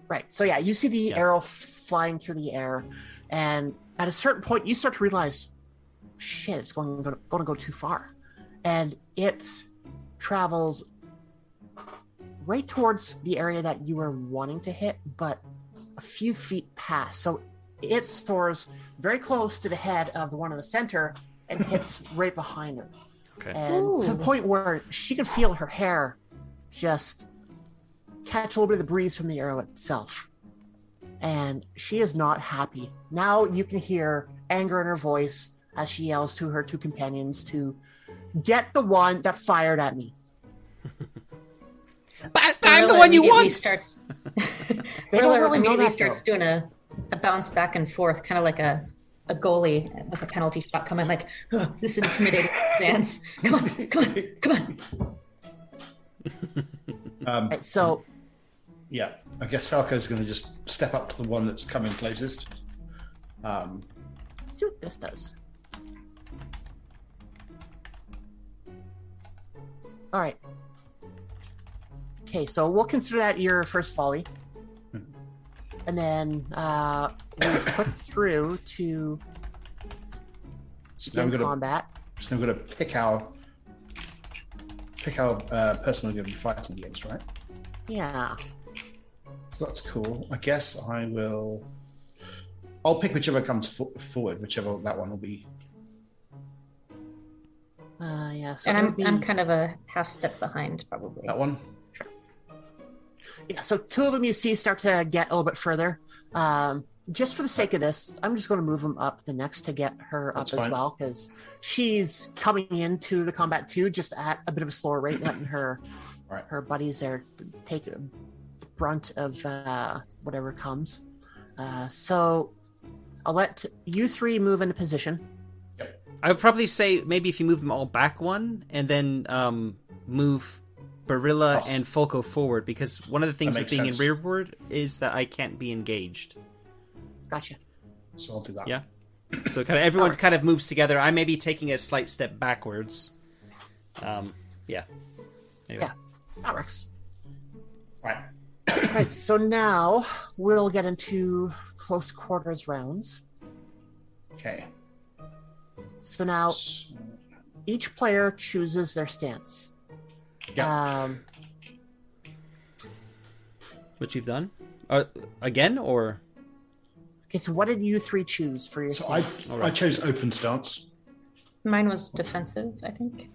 Right. So yeah, you see the Yeah. arrow flying through the air, and at a certain point, you start to realize, shit, it's going to, going to go too far, and it travels right towards the area that you were wanting to hit, but a few feet past. So it soars very close to the head of the one in the center and hits right behind her, Okay. and to the point where she can feel her hair just catch a little bit of the breeze from the arrow itself. And she is not happy. Now you can hear anger in her voice as she yells to her two companions to get the one that fired at me. But I'm the one you immediately want. Starts, They don't Gorilla really know immediately that starts though. doing a, a bounce back and forth, kind of like a, a goalie with a penalty shot coming, like "Ugh, this intimidating dance. Come on, come on, come on. Um, Right, so yeah, I guess Falco's going to just step up to the one that's coming closest. Um, let's see what this does. All right. Okay, so we'll consider that your first volley. And then uh, we've put through to so now I'm begin going to combat. So we're going to pick our pick our uh, person we're going to be fighting against, right? Yeah. That's cool. I guess I will. I'll pick whichever comes fo- forward, whichever that one will be. Uh, yeah. So And I'm be, I'm kind of a half step behind, probably. That one. Yeah. So two of them you see start to get a little bit further. Um, just for the sake of this, I'm just going to move them up the next to get her That's up as well because she's coming into the combat too, just at a bit of a slower rate, letting her Right. her buddies there take the brunt of uh, whatever comes. Uh, so I'll let you three move into position. I would probably say maybe if you move them all back one and then um, move Barilla Yes. and Folko forward because one of the things with being sense. in rearward is that I can't be engaged. Gotcha. So I'll do that. Yeah. So kind of everyone kind of moves together. I may be taking a slight step backwards. Um, yeah. Anyway. Yeah. That works. Right. right. So now we'll get into close quarters rounds. Okay. So now each player chooses their stance. Yeah. Um, Which you've done? Uh, again or okay. So what did you three choose for your So I, stance? I chose open stance. Mine was defensive, I think.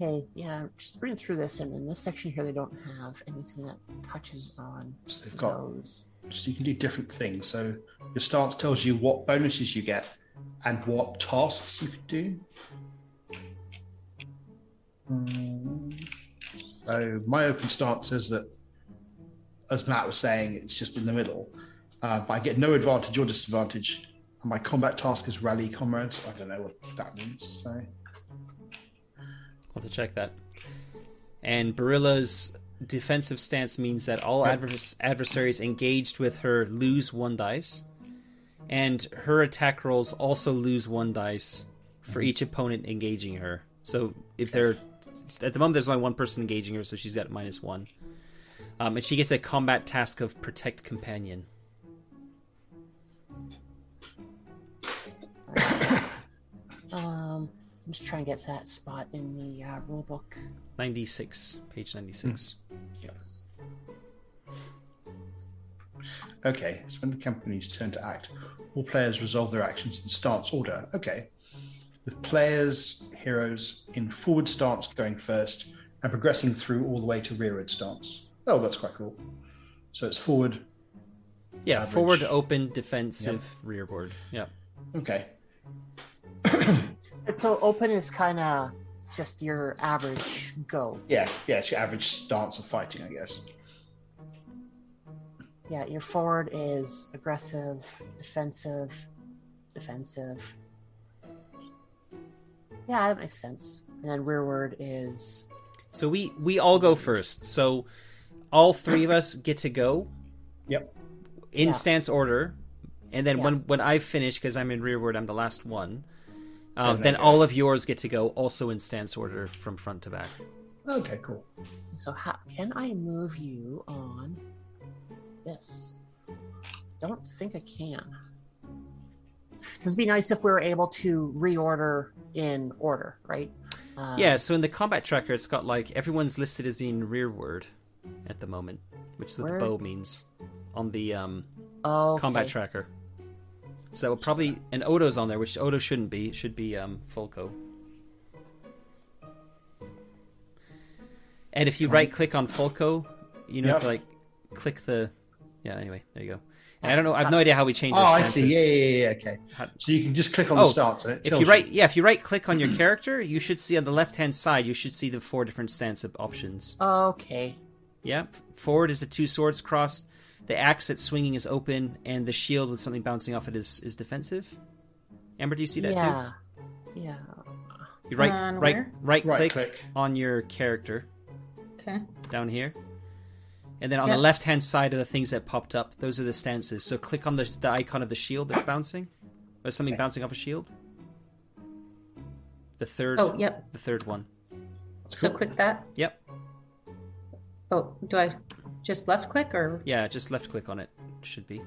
Okay. Yeah. Just reading through this, and in this section here, they don't have anything that touches on So they've got those. so you can do different things. So your stance tells you what bonuses you get and what tasks you can do. Mm. So my open stance is that, as Matt was saying, it's just in the middle. Uh, but I get no advantage or disadvantage. And my combat task is rally comrades. I don't know what that means. So I'll have to check that. And Barilla's defensive stance means that all advers- adversaries engaged with her lose one dice, and her attack rolls also lose one dice for each opponent engaging her. So if they're at the moment, there's only one person engaging her, so she's got minus one. Um, and she gets a combat task of protect companion. Um, I'm just trying to get to that spot in the uh, rule book. 96, page 96. Yes. Okay, so when the company's turn to act, all players resolve their actions in starts order. Okay. With players, heroes in forward stance going first and progressing through all the way to rearward stance. Oh, that's quite cool. So it's forward. Yeah, Average. forward, open, defensive, rearward. Yeah. Okay. And so open is kind of just your average go. Yeah, yeah, it's your average stance of fighting, I guess. Yeah, your forward is aggressive, defensive, defensive. Yeah, that makes sense. And then rearward is So we we all go first. So all three of us get to go Yep. in Yeah. stance order, and then Yeah. when when I finish because I'm in rearward, I'm the last one. Um, Then then all of yours get to go also in stance order from front to back. Okay, cool. so. How can I move you on this? Don't think I can. Because it'd be nice if we were able to reorder in order, right? Uh, yeah. So in the combat tracker, it's got like everyone's listed as being rearward at the moment, which is what Where? the bow means on the um, Oh, combat tracker. So that will probably and Odo's on there, which Odo shouldn't be. It should be um, Fulco. And if you right click on Fulco, you know, Yep. like click the yeah. Anyway, there you go. And I don't know. I have no idea how we change. Oh, our I see. Yeah, yeah, yeah, okay. So you can just click on Oh, the start and it If you right, yeah, if you right click on your character, you should see on the left hand side. You should see the four different stance op- options. Okay. Yeah, forward is the two swords crossed. The axe that's swinging is open, and the shield with something bouncing off it is is defensive. Amber, do you see that too? yeah. Yeah. You right, On right, right, Right click, click. on your character Okay. down here, and then on Yeah. the left hand side of the things that popped up, those are the stances. So click on the the icon of the shield that's bouncing, or something Okay. bouncing off a shield. The third, Oh, yep. the third one. That's So cool. click that. Yep, Oh, do I just left click or? yeah, just left click on it. Should be.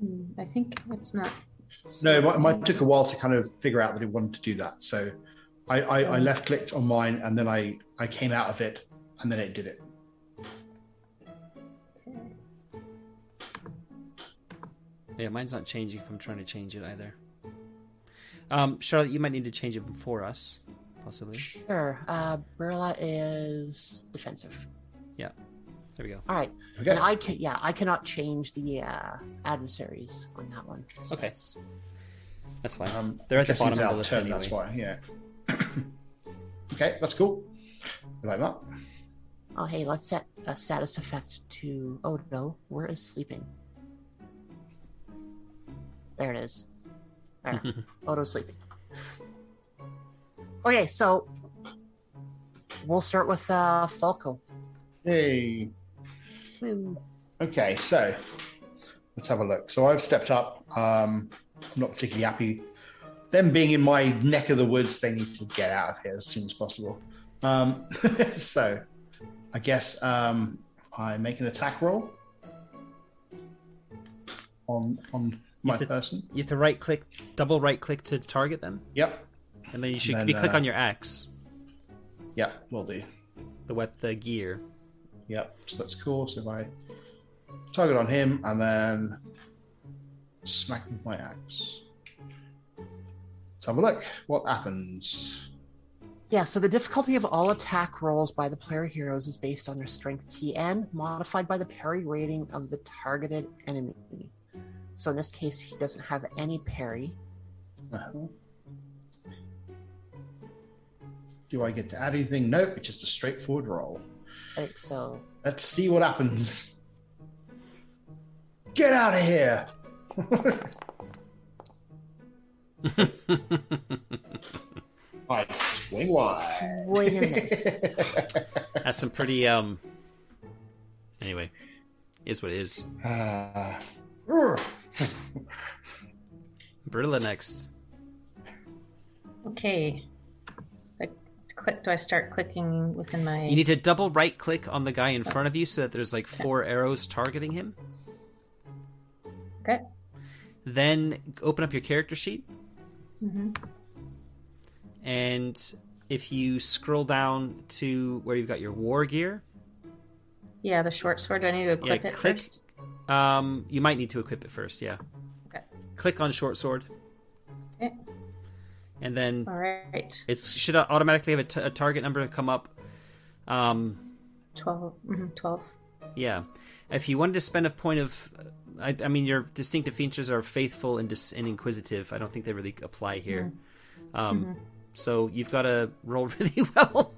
Hmm, I think it's not. No, mine, mine took a while to kind of figure out that it wanted to do that. So I, I, I left clicked on mine and then I, I came out of it and then it did it. Yeah, mine's not changing if I'm trying to change it either. Um, Charlotte, you might need to change it for us, possibly. Sure. Uh, Burla is defensive. Yeah. There we go. All right. Okay. And I can, yeah, I cannot change the uh, adversaries on that one. So Okay. it's- That's fine. Um, They're at the bottom of the out list turn, anyway. That's why, yeah. okay, that's cool. I like that. Oh, hey, let's set a status effect to Odo. Where is sleeping? There it is. There. Odo's sleeping. Okay, so we'll start with uh, Falco. Hey. Woo. Okay, so let's have a look. So I've stepped up. Um, I'm not particularly happy. Them being in my neck of the woods, they need to get out of here as soon as possible. Um, so I guess um, I make an attack roll on on my have to- person. You have to right click, double right click to target them, Yep, and then you should Then, you click uh, on your axe, yep, will do. the wet the gear. Yep, so that's cool. So if I target on him and then smack with my axe. Let's have a look. What happens? Yeah, so the difficulty of all attack rolls by the player heroes is based on their strength TN, modified by the parry rating of the targeted enemy. So in this case, he doesn't have any parry. Uh-huh. Do I get to add anything? Nope, it's just a straightforward roll. Like so. Let's see what happens. Get out of here! I swing wide. Swing and miss. That's some pretty um. Anyway, is what it is. Uh, urgh. Brilla next. Okay. So I click, do I start clicking within my? You need to double right click on the guy in front of you so that there's like four arrows targeting him. Okay. Then open up your character sheet, Mm-hmm. and if you scroll down to where you've got your war gear, Yeah, the short sword. Do I need to equip Yeah, it click- first? Um, you might need to equip it first. Yeah. Okay. Click on short sword, Okay. and then All right. it should automatically have a, t- a target number come up. Um, 12 mhm, 12 Yeah. If you wanted to spend a point of, I, I mean, your distinctive features are faithful and, dis, and inquisitive. I don't think they really apply here. Um, So you've got to roll really well.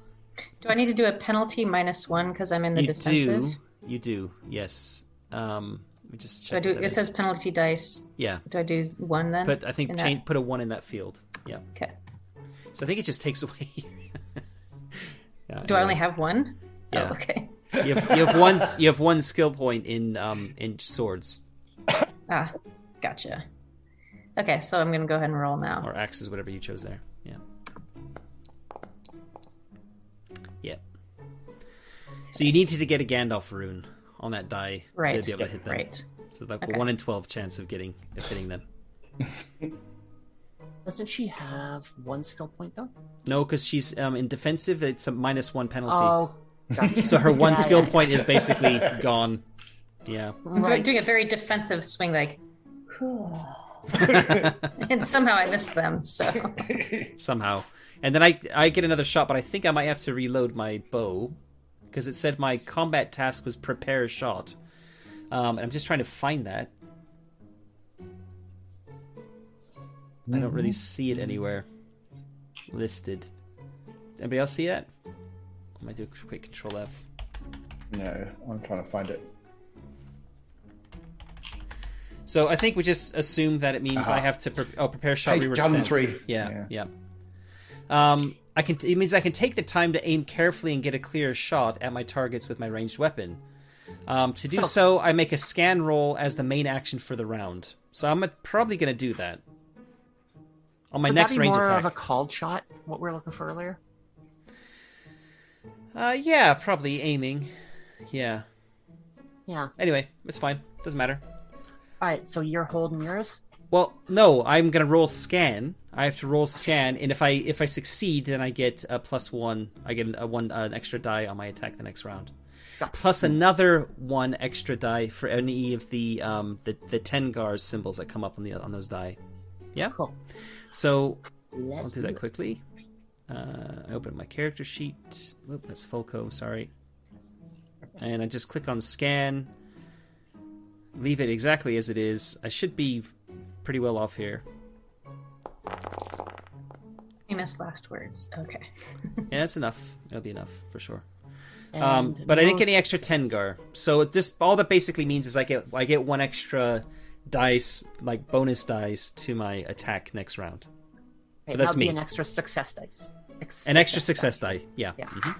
Do I need to do a penalty minus one because I'm in the you defensive? do. You do. Yes. Um, let me just Do I do? It is. says penalty dice. yeah. Do I do one then? Put I think change, put a one in that field. Yeah. Okay. So I think it just takes away. yeah, Do I only have one? Yeah. Oh, okay. You have, you have one. You have one skill point in um in swords Ah, gotcha. Okay, so I'm gonna go ahead and roll now. or axes, whatever you chose there. Yeah. Yeah. So you needed to get a Gandalf rune on that die Right. to be able to hit them. Right. So like Okay. a one in twelve chance of getting of hitting them. Doesn't she have one skill point though? No, because she's um, in defensive. It's a minus one penalty. Oh, gotcha. so her one Yeah, skill yeah. point is basically gone. Yeah. Right. doing a very defensive swing, like, and somehow I missed them. So somehow. And then I I get another shot, but I think I might have to reload my bow because it said my combat task was prepare a shot. Um, and I'm just trying to find that. I don't really see it anywhere listed. Anybody else see that? I might do a quick Control F. No, I'm trying to find it. So I think we just assume that it means Aha. I have to pre- oh prepare shot Hey, reward gun stance. three. Yeah, Yeah. yeah. Um, I can. It means I can take the time to aim carefully and get a clear shot at my targets with my ranged weapon. Um, to do so, So- I make a scan roll as the main action for the round. So I'm probably going to do that on my so next range more attack. of a called shot. What we are looking for earlier. Uh, yeah, probably aiming. Yeah. Yeah. Anyway, it's fine. Doesn't matter. All right. So you're holding yours. Well, no, I'm gonna roll scan. I have to roll scan, and if I if I succeed, then I get a plus one. I get a one an extra die on my attack the next round, Got- plus another one extra die for any of the um the the Tengwar symbols that come up on the on those die. Yeah. Cool. So I'll do do that it. quickly. Uh, I open my character sheet. Oop, that's Fulco. Sorry. And I just click on scan. Leave it exactly as it is. I should be pretty well off here. Famous last words. Okay. Yeah, that's enough. It'll be enough for sure. Um, And but I didn't get any extra success. Tengwar, so this all that basically means is I get I get one extra dice, like bonus dice, to my attack next round. Okay, that's that'll be me. an extra success dice. Ex- An extra success die. Yeah. Yeah. Mhm.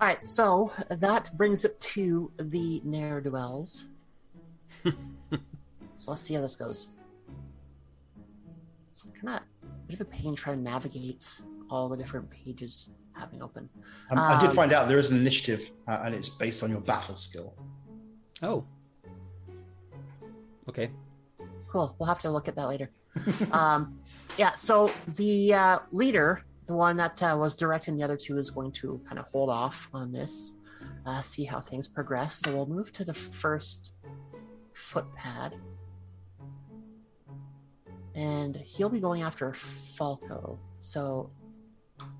All right, so that brings it to the ne'er do wells. so let's see how this goes. It's kind of a bit of a pain trying to navigate all the different pages having open. Um, I did Um, find out there is an initiative, uh, and it's based on your battle skill. Oh. Okay. Cool. We'll have to look at that later. um, yeah. So the uh, leader, the one that uh, was directing the other two, is going to kind of hold off on this, uh, see how things progress. So we'll move to the first footpad, and he'll be going after Falco. So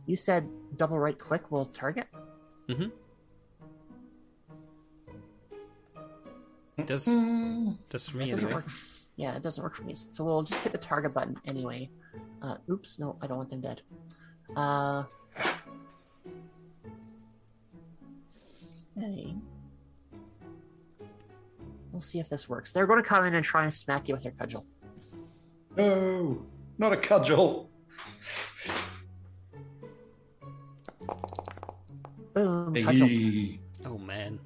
you said double right click will target. Mhm. Does does for me It doesn't anyway. work. f- Yeah, it doesn't work for me. So we'll just hit the target button anyway. Uh, oops, no, I don't want them dead. Uh, okay. We'll see if this works. They're going to come in and try and smack you with their cudgel. No, not a cudgel. Boom, cudgel. Hey. Oh man.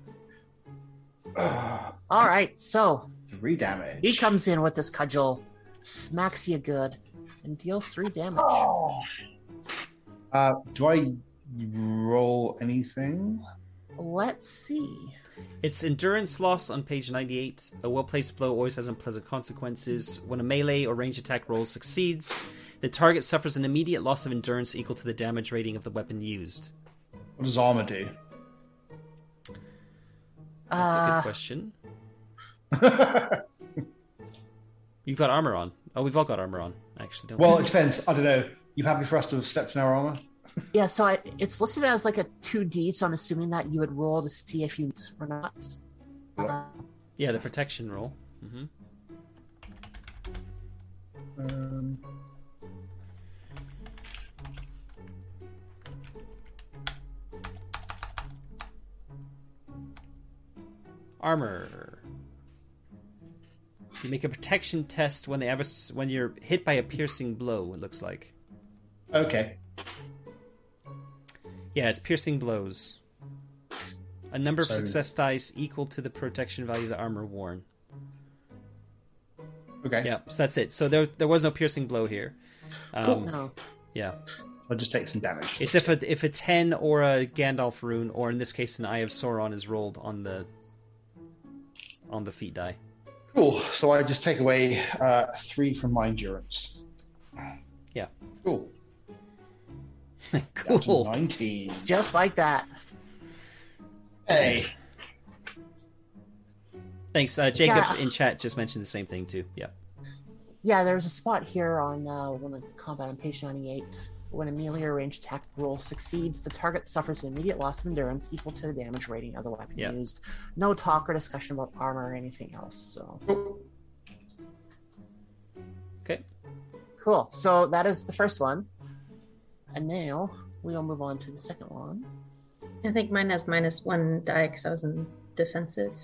All right, so three damage. he comes in with this cudgel, smacks you good, and deals three damage. Uh, do I roll anything? Let's see. It's endurance loss on page 98. A well placed blow always has unpleasant consequences. When a melee or range attack roll succeeds, the target suffers an immediate loss of endurance equal to the damage rating of the weapon used. What does armor do? That's a Uh, good question. You've got armor on. Oh, we've all got armor on, actually, don't well, we? it depends. I don't know. You happy for us to have stepped in our armor? Yeah, so I, it's listed as like a 2D, so I'm assuming that you would roll to see if you or not. Uh, Yeah, the protection roll. hmm Um, Armor. You make a protection test when the average, when you're hit by a piercing blow. It looks like. okay. Yeah, it's piercing blows. A number of So- success dice equal to the protection value of the armor worn. Okay. Yeah, so that's it. So there there was no piercing blow here. Um, no. Yeah, I'll just take some damage. it's if a if a ten or a Gandalf rune, or in this case an Eye of Sauron, is rolled on the on the feat die. Cool. So I just take away uh, three from my endurance. Yeah. Cool. Down to cool. 19. Just like that. Hey. Thanks, uh, Jacob Yeah. in chat just mentioned the same thing too. Yeah. Yeah, there's a spot here on uh, when the combat on page 98. When a melee or ranged attack roll succeeds, the target suffers an immediate loss of endurance equal to the damage rating of the weapon Yeah. used. No talk or discussion about armor or anything else. So Okay. cool. So that is the first one, and now we'll move on to the second one. I think mine has minus one die because I was in defensive.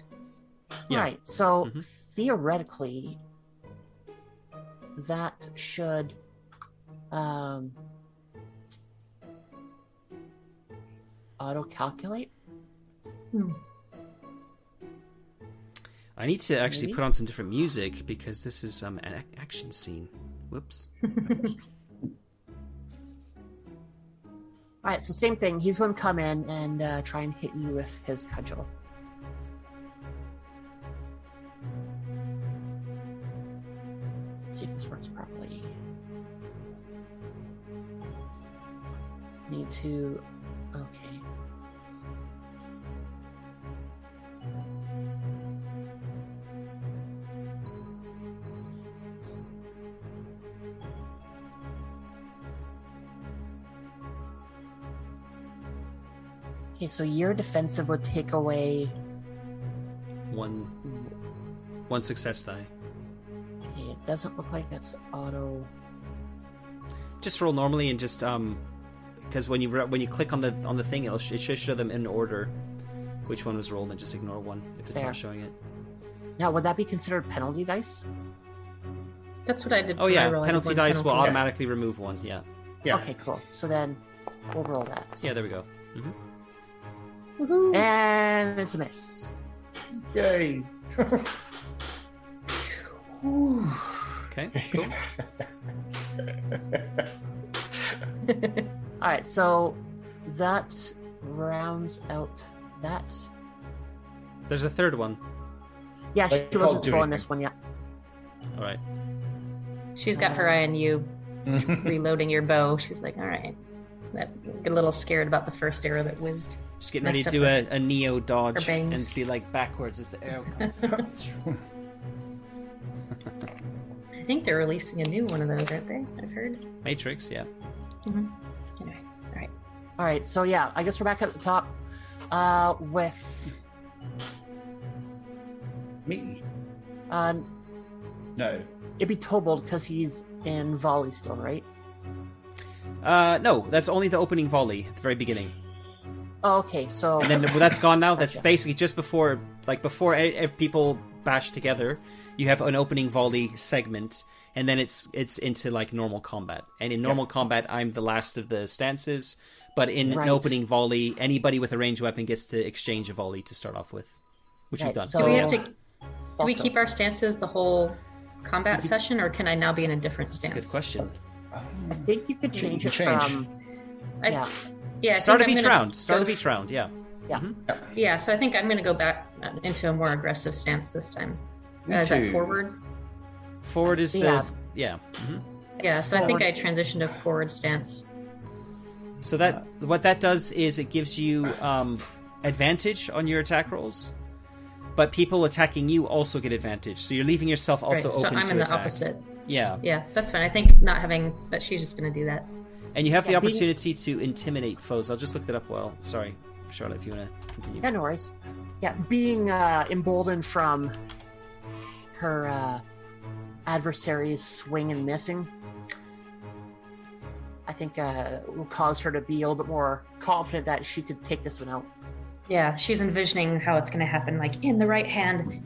Yeah. Right. So Mhm. theoretically, that should um, auto calculate. Hmm. I need to actually Maybe? put on some different music because this is um, an action scene. Whoops. All right, so same thing. He's going to come in and uh, try and hit you with his cudgel. Let's see if this works properly. Need to. Okay. Okay, so your defensive would take away. One one success die. Okay, it doesn't look like that's auto. Just roll normally and just um, because when you re- when you click on the on the thing, it'll sh- it should show them in order which one was rolled, and just ignore one if it's Fair. not showing it. Now, would that be considered penalty dice? That's what I did. Oh yeah, rolled. I did penalty dice will penalty. automatically remove one. Yeah, Yeah. Okay, cool. So then we'll roll that. yeah, there we go. hmm Woohoo. And it's a miss. Yay. Okay, cool. All right, so that rounds out that. There's a third one. Yeah, she can't wasn't do rolling this one yet. All right. She's got her uh, eye on you, reloading your bow. She's like, "All right." That get a little scared about the first arrow that whizzed. Just getting ready to do a, a neo dodge and be like backwards as the arrow comes. I think they're releasing a new one of those, aren't they? I've heard. Matrix, yeah. Anyway, all right. All right, so yeah, I guess we're back at the top uh, with Me? uh, No. it'd be Tobold because he's in volley still, right? Uh, no, that's only the opening volley at the very beginning. Oh, okay, so And then well, that's gone now. That's Gotcha. basically just before, like before e- e- people bash together. You have an opening volley segment, and then it's it's into like normal combat. And in normal combat, I'm the last of the stances. But in Right. an opening volley, anybody with a ranged weapon gets to exchange a volley to start off with, which Right, we've done. so- Do we have So- to? Do we keep our stances the whole combat session, or can I now be in a different That's a stance? good question. I think you could change You it change. from I, yeah. yeah. I Start of each I'm gonna round. Start go- of each round. Yeah. Yeah, Yeah, so I think I'm going to go back uh, into a more aggressive stance this time. Me Uh, is that forward? Forward is the Yeah. yeah. mhm. Yeah, so I think I transitioned to forward stance. So that what that does is it gives you um, advantage on your attack rolls, but people attacking you also get advantage. So you're leaving yourself also right, so open I'm to in the attack. opposite. Yeah, Yeah, that's fine. I think not having that, she's just going to do that. and you have the Yeah, being- opportunity to intimidate foes. I'll just look that up. Well, sorry, Charlotte, if you want to continue. Yeah, no worries. Yeah, being uh, emboldened from her uh, adversary's swing and missing, I think uh, will cause her to be a little bit more confident that she could take this one out. Yeah, she's envisioning how it's going to happen. Like in the right hand,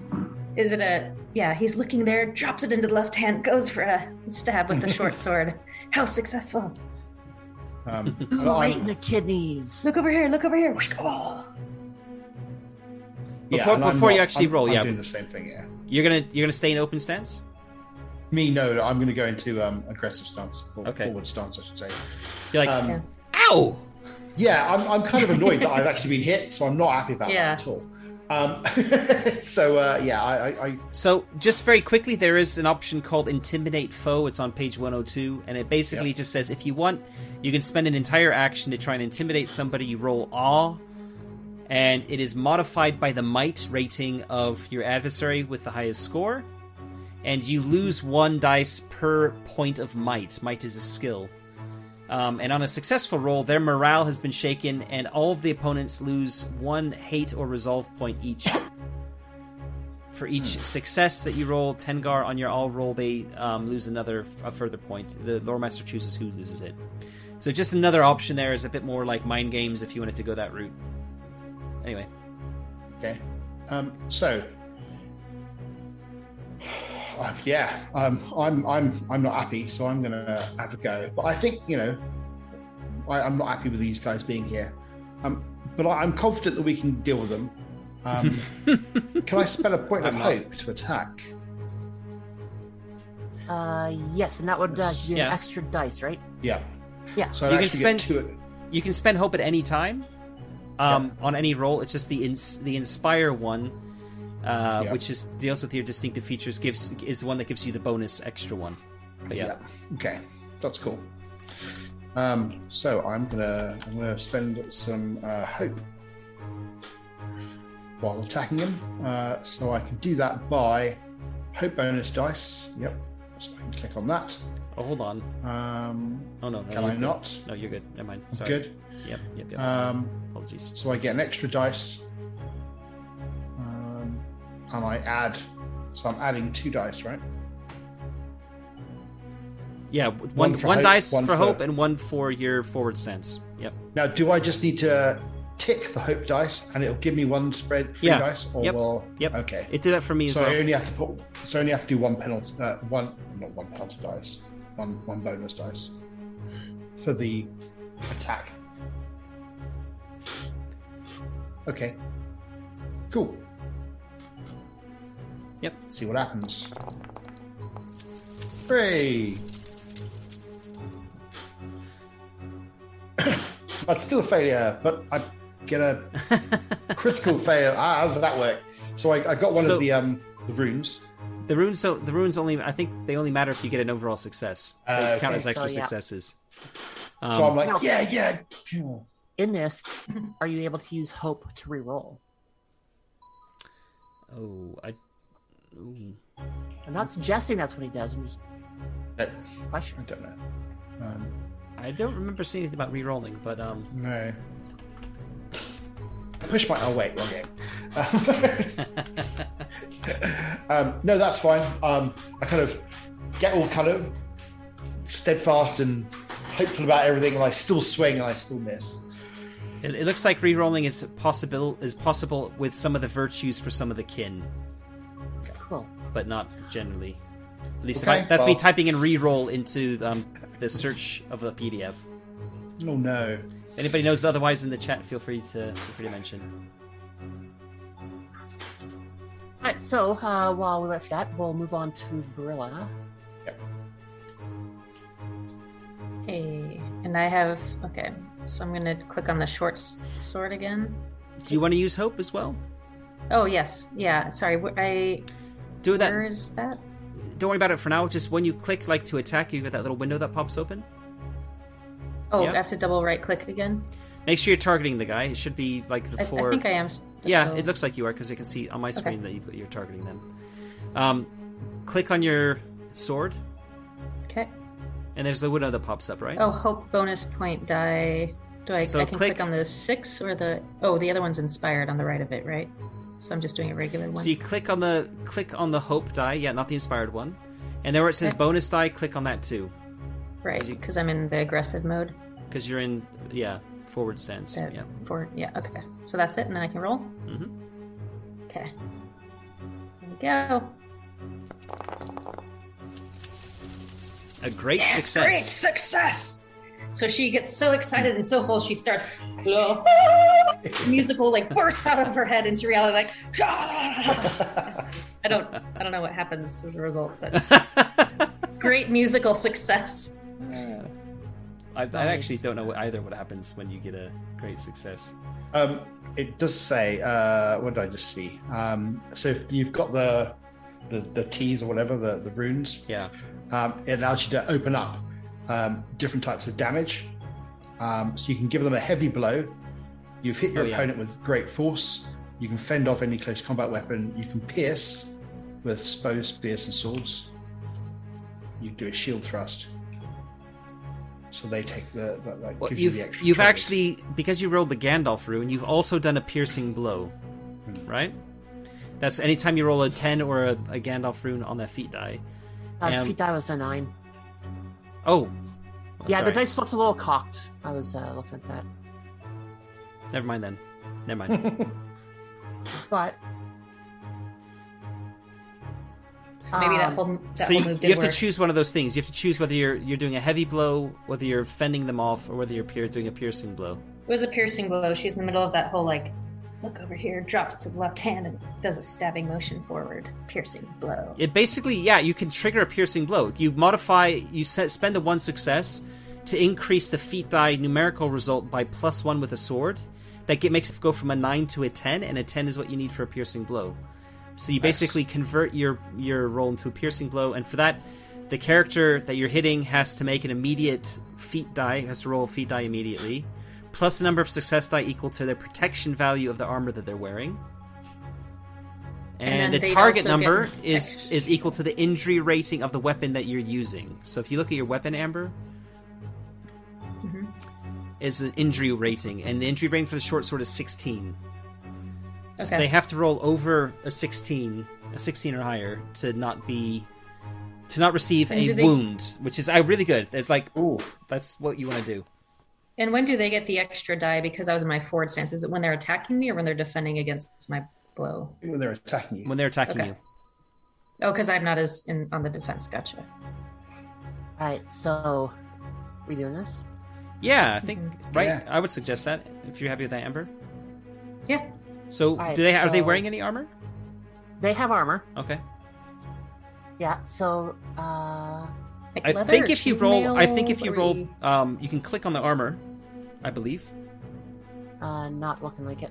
is it a? Yeah, he's looking there, drops it into the left hand, goes for a stab with the short sword. How successful! Um, Right in the kidneys. Look over here! Look over here! Oh. yeah, Before- and I'm before you actually I'm- roll, I'm yeah. doing the same thing. Yeah. You're gonna you're gonna stay in open stance. Me, no. I'm going to go into um, aggressive stance, or Okay. forward stance, I should say. You're like, Um, Yeah. ow! Yeah, I'm, I'm kind of annoyed that I've actually been hit, so I'm not happy about Yeah. that at all. Um, so uh, yeah, I, I, I So, just very quickly, there is an option called Intimidate Foe. It's on page 102, and it basically Yep. just says if you want, you can spend an entire action to try and intimidate somebody. You roll Awe, and it is modified by the might rating of your adversary with the highest score, and you lose one dice per point of might. Might is a skill. Um, and on a successful roll, their morale has been shaken, and all of the opponents lose one hate or resolve point each. For each success that you roll, Tengwar on your all roll, they um, lose another a further point. The lore master chooses who loses it. So just another option there is a bit more like mind games if you wanted to go that route. Anyway, okay. Um, so yeah, um, I'm I'm I'm not happy, so I'm going to have a go. But I think you know, I, I'm not happy with these guys being here. Um, but I, I'm confident that we can deal with them. Um, can I spell a point of hope to attack? Uh, yes, and that would uh, give you Yeah. an extra dice, right? Yeah. Yeah. So You can spend- two. you can spend hope at any time um, on any roll. It's just the ins- the inspire one, uh, Yeah. which is deals with your distinctive features. Gives is the one that gives you the bonus extra one. But yeah, Okay, that's cool. Um, so I'm gonna I'm gonna spend some uh, hope while attacking him. Uh, so I can do that by hope bonus dice. Yep. So I can click on that. Oh, hold on. Um, Oh no, no Can I good. not? No, you're good. Never mind. Sorry. good. Yep, yep, yep. Um, Apologies. so I get an extra dice, and I add. So I'm adding two dice, right? Yeah, one one for one hope, dice one for hope and one for your forward stance. Yep. Now, do I just need to tick the hope dice, and it'll give me one spread free Yeah. dice, or Yep. will? Yep. Okay. It did that for me as So I only have to put. So I only have to do one penalty. Uh, one, not one penalty dice. One one bonus dice for the attack. Okay. Cool. Yep. See what happens. Hooray! That's still a failure, but I get a critical fail. Ah, how does that work? So I, I got one So- of the um the runes. The runes, so the runes only. I think they only matter if you get an overall success. They Uh, count okay. as extra So, yeah. successes. so Um, I'm like, No. yeah, yeah. yeah. In this, are you able to use hope to reroll? oh, I. Ooh. I'm not suggesting that's what he does. I'm just I question. don't know. Um, I don't remember seeing anything about re-rolling, but um, no. Push my. Oh wait, wrong game. um, no, that's fine. Um, I kind of get all kind of steadfast and hopeful about everything, and I still swing and I still miss. it, it looks like re-rolling is possible is possible with some of the virtues for some of the kin, Cool. but not generally. At least if Okay, I, that's me typing in re-roll into um, the search of the PDF. Oh no. Anybody knows otherwise in the chat, feel free to feel free to mention. All right. So uh, while we wait for that, we'll move on to Barilla. Hey, and I have okay. So I'm gonna click on the short sword again. Do you want to use hope as well? Oh yes, yeah. Sorry, I Do that. where is that? Don't worry about it for now. Just when you click like to attack, you get that little window that pops open. Oh. I have to double right click again. Make sure you're targeting the guy. It should be like the I, four. I think I am. Still... Yeah, it looks like you are because I can see on my screen that you've, you're targeting them. Um, click on your sword, okay. and there's the window that pops up, right? Oh, hope bonus point die. Do I? So I can click- click... on the six or the. Oh, the other one's inspired on the right of it, right? So I'm just doing a regular one. So you click on the click on the hope die, yeah, not the inspired one, and there where it says Okay. bonus die, click on that too, right, because I'm in the aggressive mode. because you're in yeah forward stance. The- Yeah. For yeah. Okay. So that's it, and then I can roll. Mhm. Okay. There we go. A great Yes, success. Great success. So she gets so excited and so full, she starts musical like bursts out of her head into reality, like I don't, I don't know what happens as a result, but great musical success. I, I Nice. actually don't know what, either what happens when you get a great success. Um, it does say, uh, what did I just see? Um, so if you've got the the, the T's or whatever, the, the runes, Yeah. um, it allows you to open up um, different types of damage. Um, so you can give them a heavy blow. You've hit your Oh, yeah. opponent with great force. You can fend off any close combat weapon. You can pierce with bows, spears, and swords. You can do a shield thrust. So they take the, the like Well, gives you you've the extra. you've triggers. actually because you rolled the Gandalf rune, you've also done a piercing blow, Hmm. right? That's anytime you roll a ten or a, a Gandalf rune on that feat die. Uh, Um, feat die was a nine. Oh, Oh, yeah, sorry. the dice looked a little cocked. I was uh, looking at that, Never mind then. Never mind. but So maybe that Um, whole that so whole you, move you have work. to choose one of those things. You have to choose whether you're you're doing a heavy blow, whether you're fending them off, or whether you're doing a piercing blow. It was a piercing blow. She's in the middle of that whole like, look over here, drops to the left hand and does a stabbing motion forward. Piercing blow. It basically, yeah, you can trigger a piercing blow. You modify, you set, spend the one success to increase the feat die numerical result by plus one with a sword. That get, makes it go from a nine to a ten, and a ten is what you need for a piercing blow. So you basically convert your your roll into a piercing blow, and for that, the character that you're hitting has to make an immediate feat die, has to roll a feat die immediately, plus the number of success die equal to the protection value of the armor that they're wearing. And And, the target number is is equal to the injury rating of the weapon that you're using. So if you look at your weapon, Amber, Mhm. is an injury rating, and the injury rating for the short sword is 16. So Okay. they have to roll over a 16, a 16 or higher, to not be to not receive And a they- wound, which is uh, really good. It's like Ooh. that's what you want to do. And when do they get the extra die because I was in my forward stance? Is it when they're attacking me or when they're defending against my blow? When they're attacking you. when they're attacking Okay. you. Oh, because I'm not as in on the defense. Gotcha. All right, so we doing this? Yeah, I think right. Yeah. I would suggest that if you're happy with that, Amber. Yeah. So, right, do they are they wearing any armor? They have armor. Okay. Yeah. So uh, Like I leather think or if you roll, I think if you roll, um, you can click on the armor. I believe. uh, not looking like it.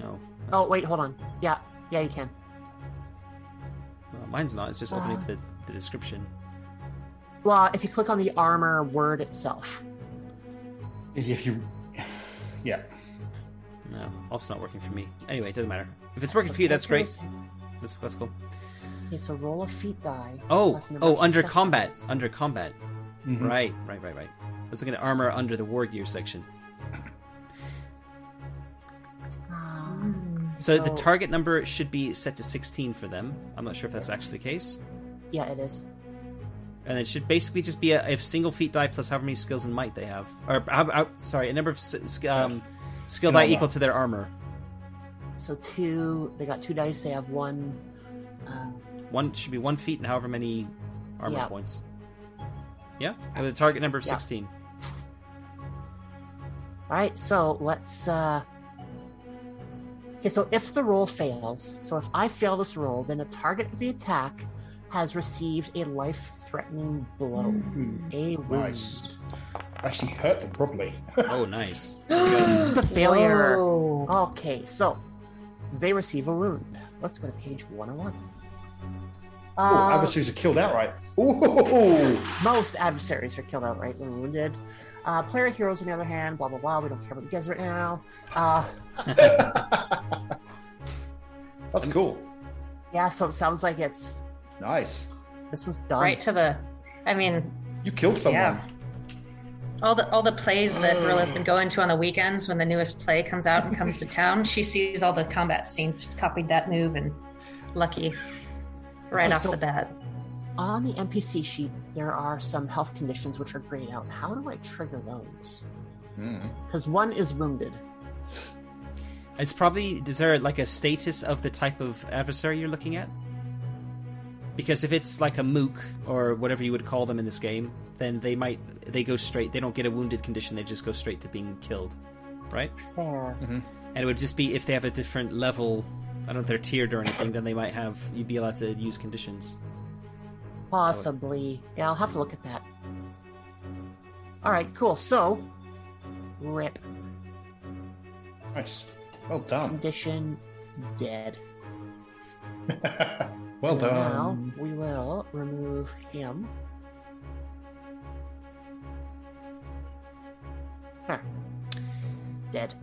No. Oh wait, hold on. Yeah, yeah, you can. uh, mine's not. It's just opening Uh. the, the description. Well, if you click on the armor word itself. If you. Yeah. No, also not working for me. Anyway, it doesn't matter. If it's working for you, that's great. That's that's cool. Okay, so roll a feat die. Oh, oh, under combat, dice. under combat. Mhm. Right, right, right, right. I was looking at armor under the war gear section. Um, So, the target number should be set to 16 for them. I'm not sure if that's actually the case. Yeah, it is. And it should basically just be a, a single feat die plus however many skills and might they have. Or, how, how, sorry, a number of um, skill die equal to their armor. So two. They got two dice. They have one. Um, One should be one feat and however many armor Yeah. points. Yeah, with a target number of Yeah. 16. all right. So let's. uh Okay, so if the roll fails, so if I fail this roll, then the target of the attack has received a life-threatening blow. Hmm. A wound. Nice. Actually hurt them probably. Oh, nice. There we go. The failure. Whoa. Okay, so they receive a wound. Let's go to page 101. Oh, Uh, adversaries are killed outright. Ooh. most adversaries are killed outright when wounded. Uh, player heroes, on the other hand, blah blah blah. We don't care about you guys right now. Uh, That's cool. yeah, so it sounds like it's Nice. this was done. Right to the. I mean, You killed someone. Yeah. all the all the plays that Rilla's been going to on the weekends when the newest play comes out and comes to town. She sees all the combat scenes, copied that move, and lucky right Okay, off so- the bat. On the NPC sheet, there are some health conditions which are grayed out. How do I trigger those? Mm. Because one is wounded. It's probably is there like a status of the type of adversary you're looking at? Because if it's like a mook or whatever you would call them in this game, then they might they go straight. They don't get a wounded condition. They just go straight to being killed, right? Fair. And it would just be if they have a different level. I don't know if they're tiered or anything. Then they might have you'd be allowed to use conditions. Possibly. Yeah, I'll have to look at that. All right, cool. So, rip Nice. Well done. condition dead. well Now done. we will remove him. Huh. Dead.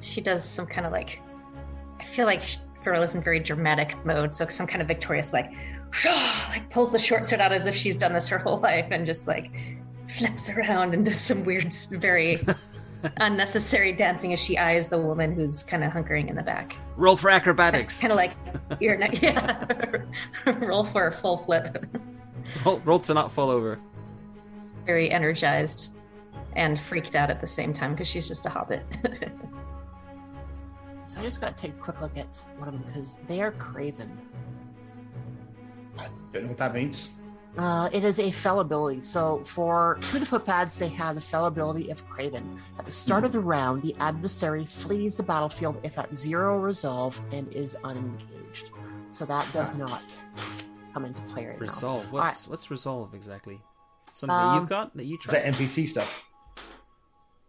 She does some kind of like. I feel like Rilla's in very dramatic mode, so some kind of victorious like, like pulls the short sword out as if she's done this her whole life, and just like flips around and does some weird, very unnecessary dancing as she eyes the woman who's kind of hunkering in the back. Roll for acrobatics. Kind of like you're not, yeah. Roll for a full flip. roll, roll to not fall over. Very energized and freaked out at the same time because she's just a hobbit. So I just got to take a quick look at one of them because they are Craven. I don't know what that means. Uh, it is a fell ability. So for two of the footpads, they have the fell ability of Craven. At the start of the round, the adversary flees the battlefield if at zero resolve and is unengaged. So that does not come into play right now. Resolve. What's what's resolve exactly? Something that Um, you've got that you Is that NPC stuff?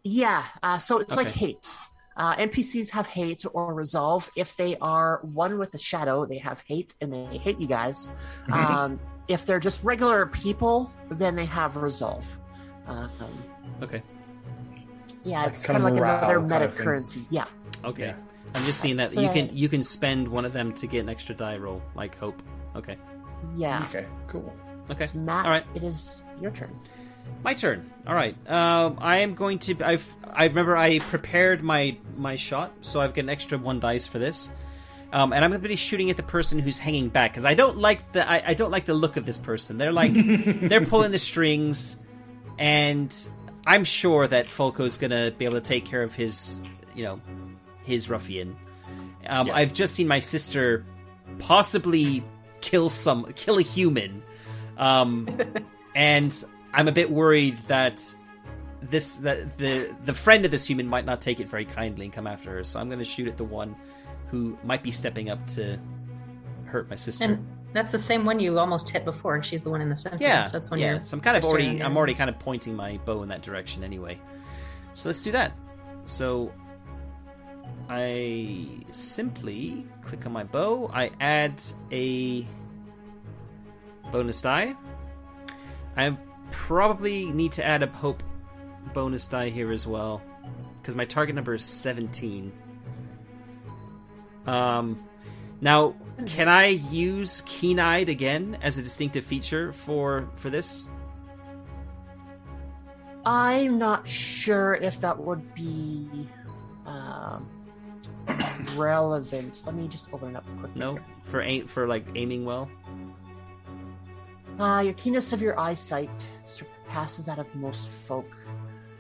Yeah, uh, so it's like hate. Uh, NPCs have hate or resolve. If they are one with the shadow, they have hate and they hate you guys. Um, if they're just regular people, then they have resolve. Um, Okay. yeah, It's it's, like kind of like morale another kind meta of currency. Yeah. Okay. Yeah. I'm just seeing that So- you can you can spend one of them to get an extra die roll, like hope. Okay. Yeah. Okay, cool. Okay. So Matt, All right. it is your turn. My turn. All right. Um, I am going to. I've. I remember I prepared my my shot, so I've got an extra one dice for this. Um, and I'm going to be shooting at the person who's hanging back because I don't like the. I, I don't like the look of this person. They're like they're pulling the strings, and I'm sure that Folco's going to be able to take care of his, you know, his ruffian. Um, Yeah. I've just seen my sister possibly kill some kill a human, um, and I'm a bit worried that this that the the friend of this human might not take it very kindly and come after her. So I'm going to shoot at the one who might be stepping up to hurt my sister. And that's the same one you almost hit before. And she's the one in the center. yeah, So that's when yeah. you're. So I'm kind of already I'm already kind of pointing my bow in that direction anyway. So let's do that. So I simply click on my bow. I add a bonus die. I probably need to add a hope bonus die here as well because my target number is 17. Um, now, can I use keen-eyed again as a distinctive feature for for this? I'm not sure if that would be um, relevant. Let me just open it up quickly. No, for aim for like aiming well. Uh, your keenness of your eyesight surpasses that of most folk.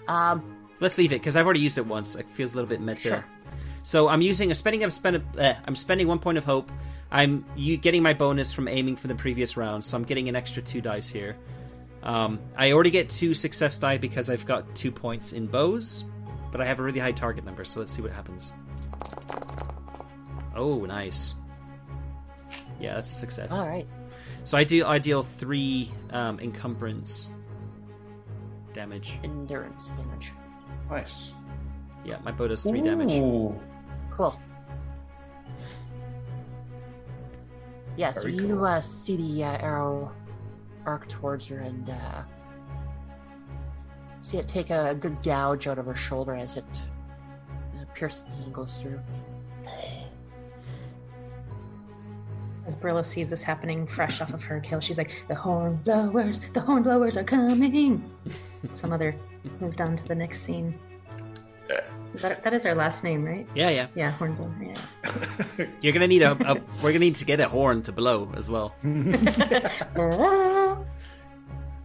Um, Let's leave it because I've already used it once. It feels a little bit meta. Sure. So I'm using a spending. I'm spending. Uh, I'm spending one point of hope. I'm you getting my bonus from aiming from the previous round, so I'm getting an extra two dice here. Um, I already get two success die because I've got two points in bows, but I have a really high target number. So let's see what happens. Oh, nice. Yeah, that's a success. all right. So I do. I deal three um, encumbrance damage. Endurance damage. Nice. Yeah, my bow does three damage. Ooh. Cool. Yeah, so Very you cool. uh, see the uh, arrow arc towards her and uh, see it take a, good gouge out of her shoulder as it uh, pierces and goes through. As Brilla sees this happening fresh off of her kill, she's like, "The horn blowers, the horn blowers are coming." Some other moved on to the next scene. That, that is our last name, right? Yeah, yeah. Yeah, horn blower. Yeah. You're gonna need a, a. We're gonna need to get a horn to blow as well.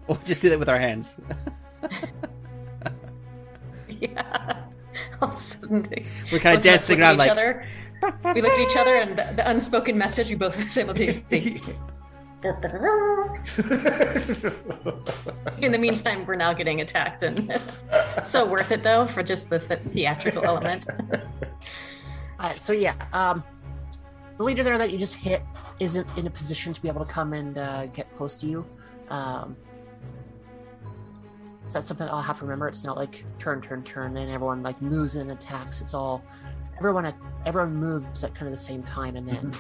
Or just do that with our hands. yeah. All of a sudden, We're kind of both of dancing look at around each like. other. We look at each other, and the, the unspoken message we both simultaneously. In the meantime, we're now getting attacked, and so worth it though for just the th- theatrical element. So yeah, um, the leader there that you just hit isn't in a position to be able to come and uh, get close to you. Um, so that's something I'll have to remember. It's not like turn, turn, turn, and everyone like moves and attacks. It's all everyone at everyone moves at kind of the same time, and then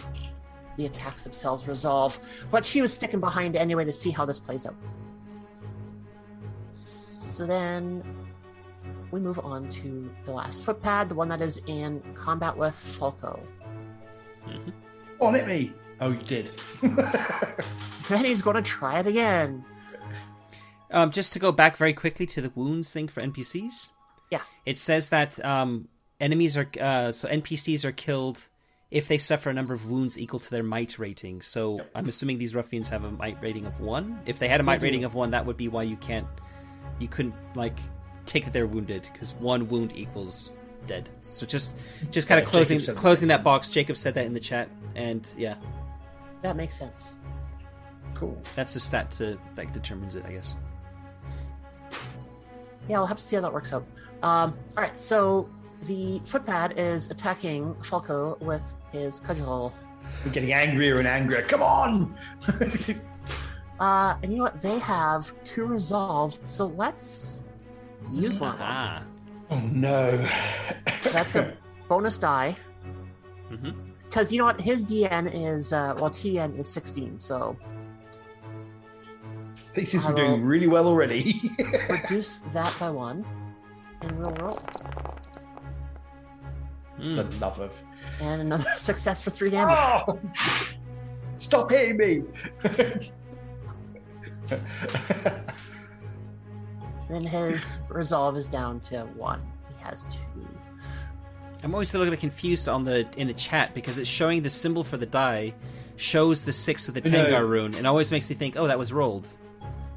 the attacks themselves resolve. But she was sticking behind anyway to see how this plays out. So then we move on to the last footpad, the one that is in combat with Falco. On hit me. Oh, you did. Then he's going to try it again. Um, just to go back very quickly to the wounds thing for NPCs. Yeah. It says that um, enemies are uh, so NPCs are killed if they suffer a number of wounds equal to their might rating. So I'm assuming these ruffians have a might rating of one. If they had a might rating of one, that would be why you can't, you couldn't like take that they're wounded because one wound equals dead. So just just kind Yeah, of closing Jacob said the closing that box. Jacob said that in the chat, and yeah, That makes sense. cool. that's the stat to that determines it, I guess. Yeah, we'll have to see how that works out. Um, all right, so the footpad is attacking Falco with his cudgel. We're getting angrier and angrier. Come on! Uh, and you know what? They have two resolve, so let's use one. of them. Ah. oh no. That's a bonus die. Mhm. Because you know what? His DN is, uh, well, TN is 16, so He seems to be doing really well already. reduce that by one. And we'll roll. Mm. the love of. And another success for three damage. Oh! Stop hitting me! Then his resolve is down to one. He has two. I'm always a little bit confused on the in the chat because it's showing the symbol for the die shows the six with the No. Rune, and always makes me think, oh, that was rolled,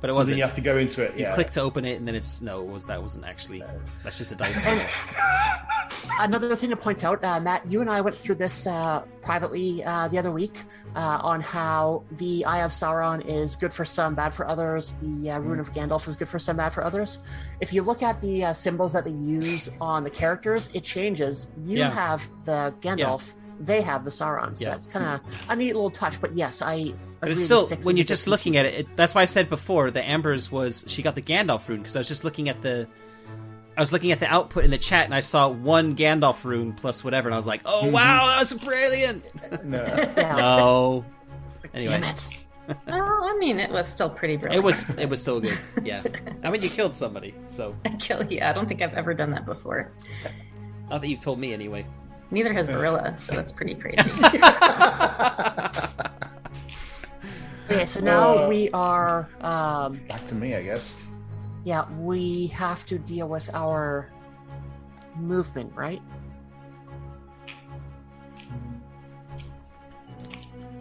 but it wasn't. you have to go into it. You click to open it, and then it's no, it was that wasn't actually. That's just a dice. Another thing to point out, uh, Matt, you and I went through this uh, privately uh, the other week uh, on how the Eye of Sauron is good for some, bad for others. The uh, Rune of Gandalf is good for some, bad for others. If you look at the uh, symbols that they use on the characters, it changes. You Yeah. have the Gandalf, they have the Sauron. So Yeah. it's kind of a neat little touch. But yes, I. But agree it's still when you're just looking at it, it. That's why I said before the Amber's was she got the Gandalf rune because I was just looking at the. I was looking at the output in the chat and I saw one Gandalf rune plus whatever, and I was like, "Oh wow, that was brilliant!" No. No, anyway, Damn it. well, I mean, it was still pretty brilliant. it was it was still good. Yeah, I mean, you killed somebody, so I kill. Yeah, I don't think I've ever done that before. not that you've told me anyway. Neither has Barilla, so that's pretty crazy. Okay, so now Uh, we are. Um, Back to me, I guess. Yeah, we have to deal with our movement, right?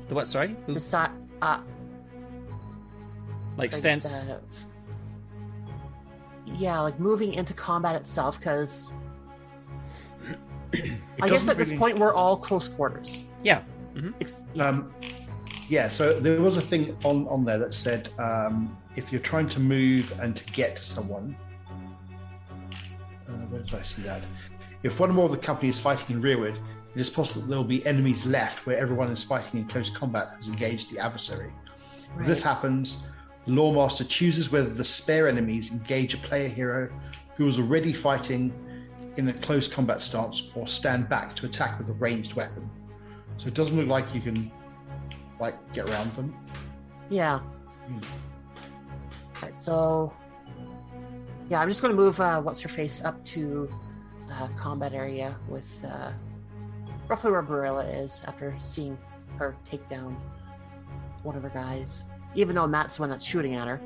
The what? Sorry, Who- Decide. Uh, like like stance. the- yeah, like moving into combat itself, because It I guess doesn't at this point we're all close quarters. Yeah, Ex- yeah, Um, yeah, so there was a thing on, on there that said um, if you're trying to move and to get to someone, uh, where did I see that? If one or more of the company is fighting in rearward, it is possible that there will be enemies left where everyone is fighting in close combat has engaged the adversary. If this happens, the Loremaster chooses whether the spare enemies engage a player hero who is already fighting in a close combat stance or stand back to attack with a ranged weapon. So it doesn't look like you can like get around them. yeah. Hmm. Right, so yeah, I'm just going to move uh, what's her face up to uh, combat area with uh, roughly where Barilla is after seeing her take down one of her guys. Even though Matt's the one that's shooting at her.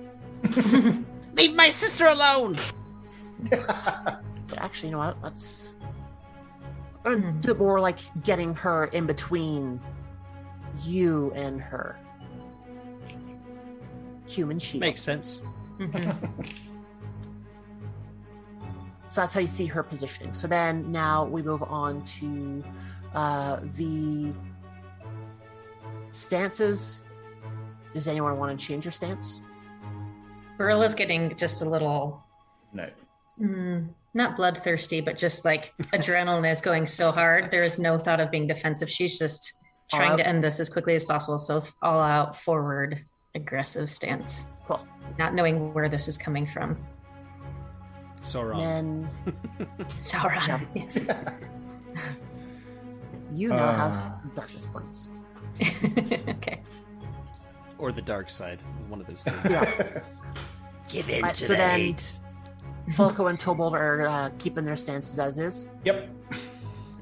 leave my sister alone. But actually, you know what? Let's. I'm gonna do it more like getting her in between you and her. Human shield. Makes sense. Mhm. So that's how you see her positioning. So then now we move on to uh, the stances. Does anyone want to change your stance? Barilla's getting just a little, No. mm, not bloodthirsty, but just like adrenaline is going so hard. There is no thought of being defensive. She's just trying out. to end this as quickly as possible. So all out, forward, aggressive stance, Cool. not knowing where this is coming from. Sauron. Then Sauron. Yeah. Yes. you now Uh. have darkness points. okay. Or the dark side. One of those two. Yeah. Give in Right, to so the then- hate. Falco and Tobold are uh, keeping their stances as is. Yep.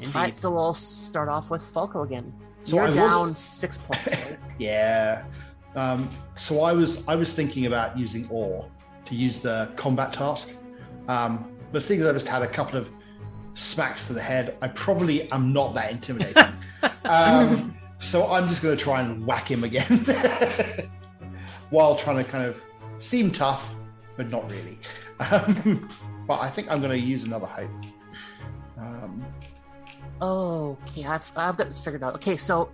Indeed. All right, so we'll start off with Falco again. So You're I was- down six points. Right? Yeah. Um, so I was I was thinking about using Awe to use the combat task, um, but seeing as I just had a couple of smacks to the head, I probably am not that intimidating. um, so I'm just going to try and whack him again, while trying to kind of seem tough, but not really. Um, but I think I'm going to use another hope. Um, Oh, okay. I've, I've got this figured out. Okay, so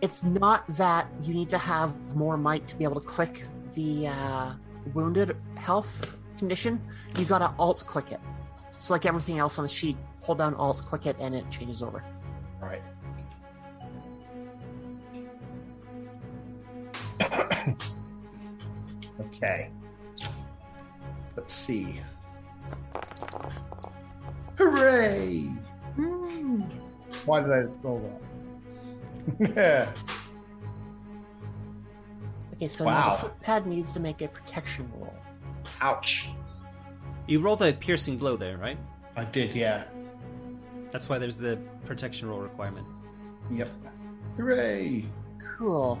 it's not that you need to have more might to be able to click the uh, wounded health condition. You gotta alt click it. So, like everything else on the sheet, hold down alt, click it, and it changes over. All right. okay. Let's see. Hooray! Hmm. Why did I roll that? Yeah. Okay, so now Wow. the footpad needs to make a protection roll. Ouch. You rolled a piercing blow there, right? I did, yeah. That's why there's the protection roll requirement. Yep. Hooray! Cool.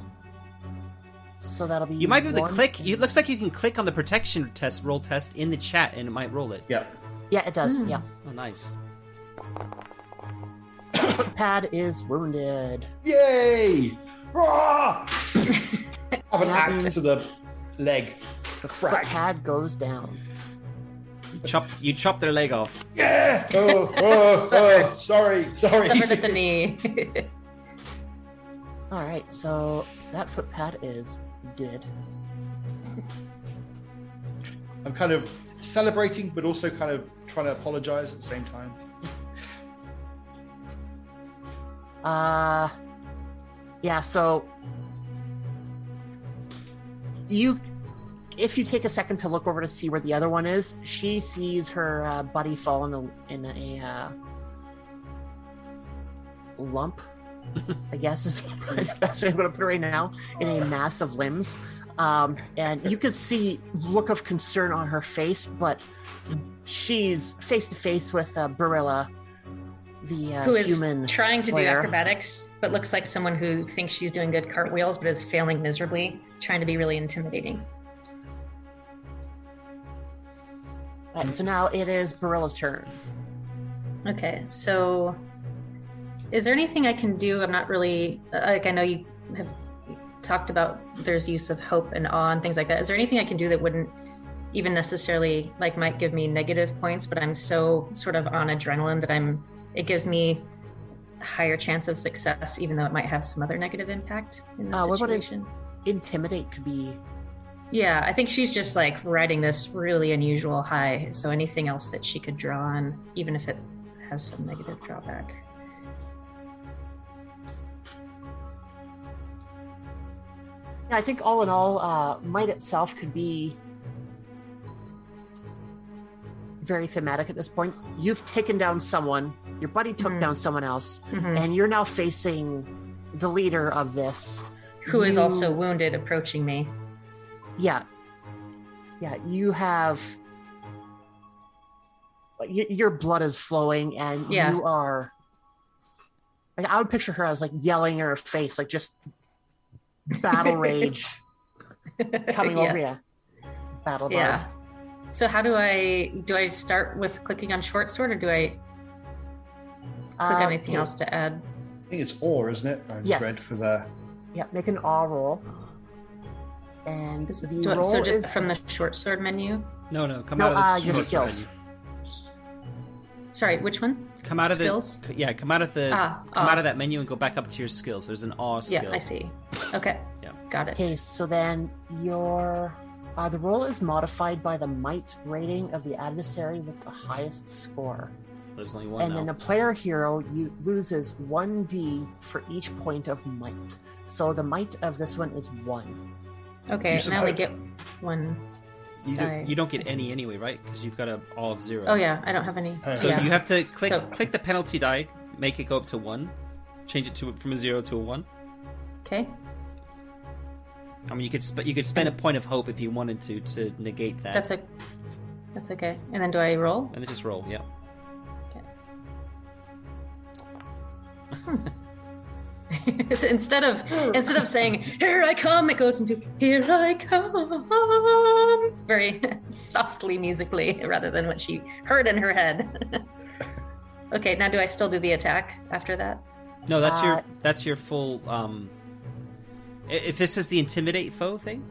So that'll be. You might be able to click. It looks like you can click on the protection test roll test in the chat, and it might roll it. Yep. Yeah, it does. Hmm. Yeah. Oh, nice. Footpad is wounded. Yay! Rah! Have an That axe means- to the leg. The Crack. footpad goes down. You chop. You chop their leg off. Yeah! Oh, oh, oh, sorry, sorry. Severed at the knee. All right, so that footpad is dead. I'm kind of celebrating, but also kind of trying to apologize at the same time. Uh, yeah. So you, if you take a second to look over to see where the other one is, she sees her uh, buddy fall in a in a uh, lump. I guess is the best way I'm going to put it right now in a mass of limbs. Um, and you can see look of concern on her face, but she's face to face with uh, Barilla, the uh, who is human trying to do acrobatics, but looks like someone who thinks she's doing good cartwheels, but is failing miserably, trying to be really intimidating. Right, so now it is Barilla's turn. Okay, so is there anything I can do? I'm not really like I know you have talked about there's use of hope and awe and things like that. Is there anything I can do that wouldn't even necessarily like might give me negative points, but I'm so sort of on adrenaline that I'm it gives me a higher chance of success, even though it might have some other negative impact in this Uh, what about situation. Intimidate could be Yeah, I think she's just like riding this really unusual high. So anything else that she could draw on, even if it has some negative drawback. Yeah, I think all in all, uh, might itself could be very thematic at this point. You've taken down someone, your buddy took Mhm. down someone else, Mhm. and you're now facing the leader of this. Who is You- also wounded approaching me. Yeah. Yeah, you have. y- Your blood is flowing, and Yeah. you are. Like, I would picture her as like yelling in her face, like just battle rage coming over you. Battle Yeah. Bard. So how do I do I start with clicking on short sword or do I click Uh, anything okay. else to add? I think it's or, isn't it? I just Yes. read for the. Yeah, make an awe roll. And the do roll so just is from the short sword menu? No, no. Come No, out of the uh, your short sword skills. menu. Sorry, which one? Come out of Skills? the. Yeah, come out of the. Ah, come awe. out of that menu and go back up to your skills. There's an awe skill. Yeah, I see. Okay. Yeah. Got it. Okay, so then your uh, the roll is modified by the might rating of the adversary with the highest score. There's only one and now. then the player hero you loses 1d for each point of might. So the might of this one is 1. Okay, You and I only get one. you, die. don't, you don't get any anyway, right? Because you've got a all of zero. Oh yeah, I don't have any. Uh, So yeah. you have to click So- click the penalty die, make it go up to one, change it to from a zero to a one. Okay. I mean, you could sp- you could spend a point of hope if you wanted to to negate that, That's a that's okay. And then do I roll? and then just roll. Yeah. So instead of instead of saying "Here I come," it goes into "Here I come," very softly musically, rather than what she heard in her head. okay, now do I still do the attack after that? No, that's your Uh, that's your full. um i- If this is the intimidate foe thing,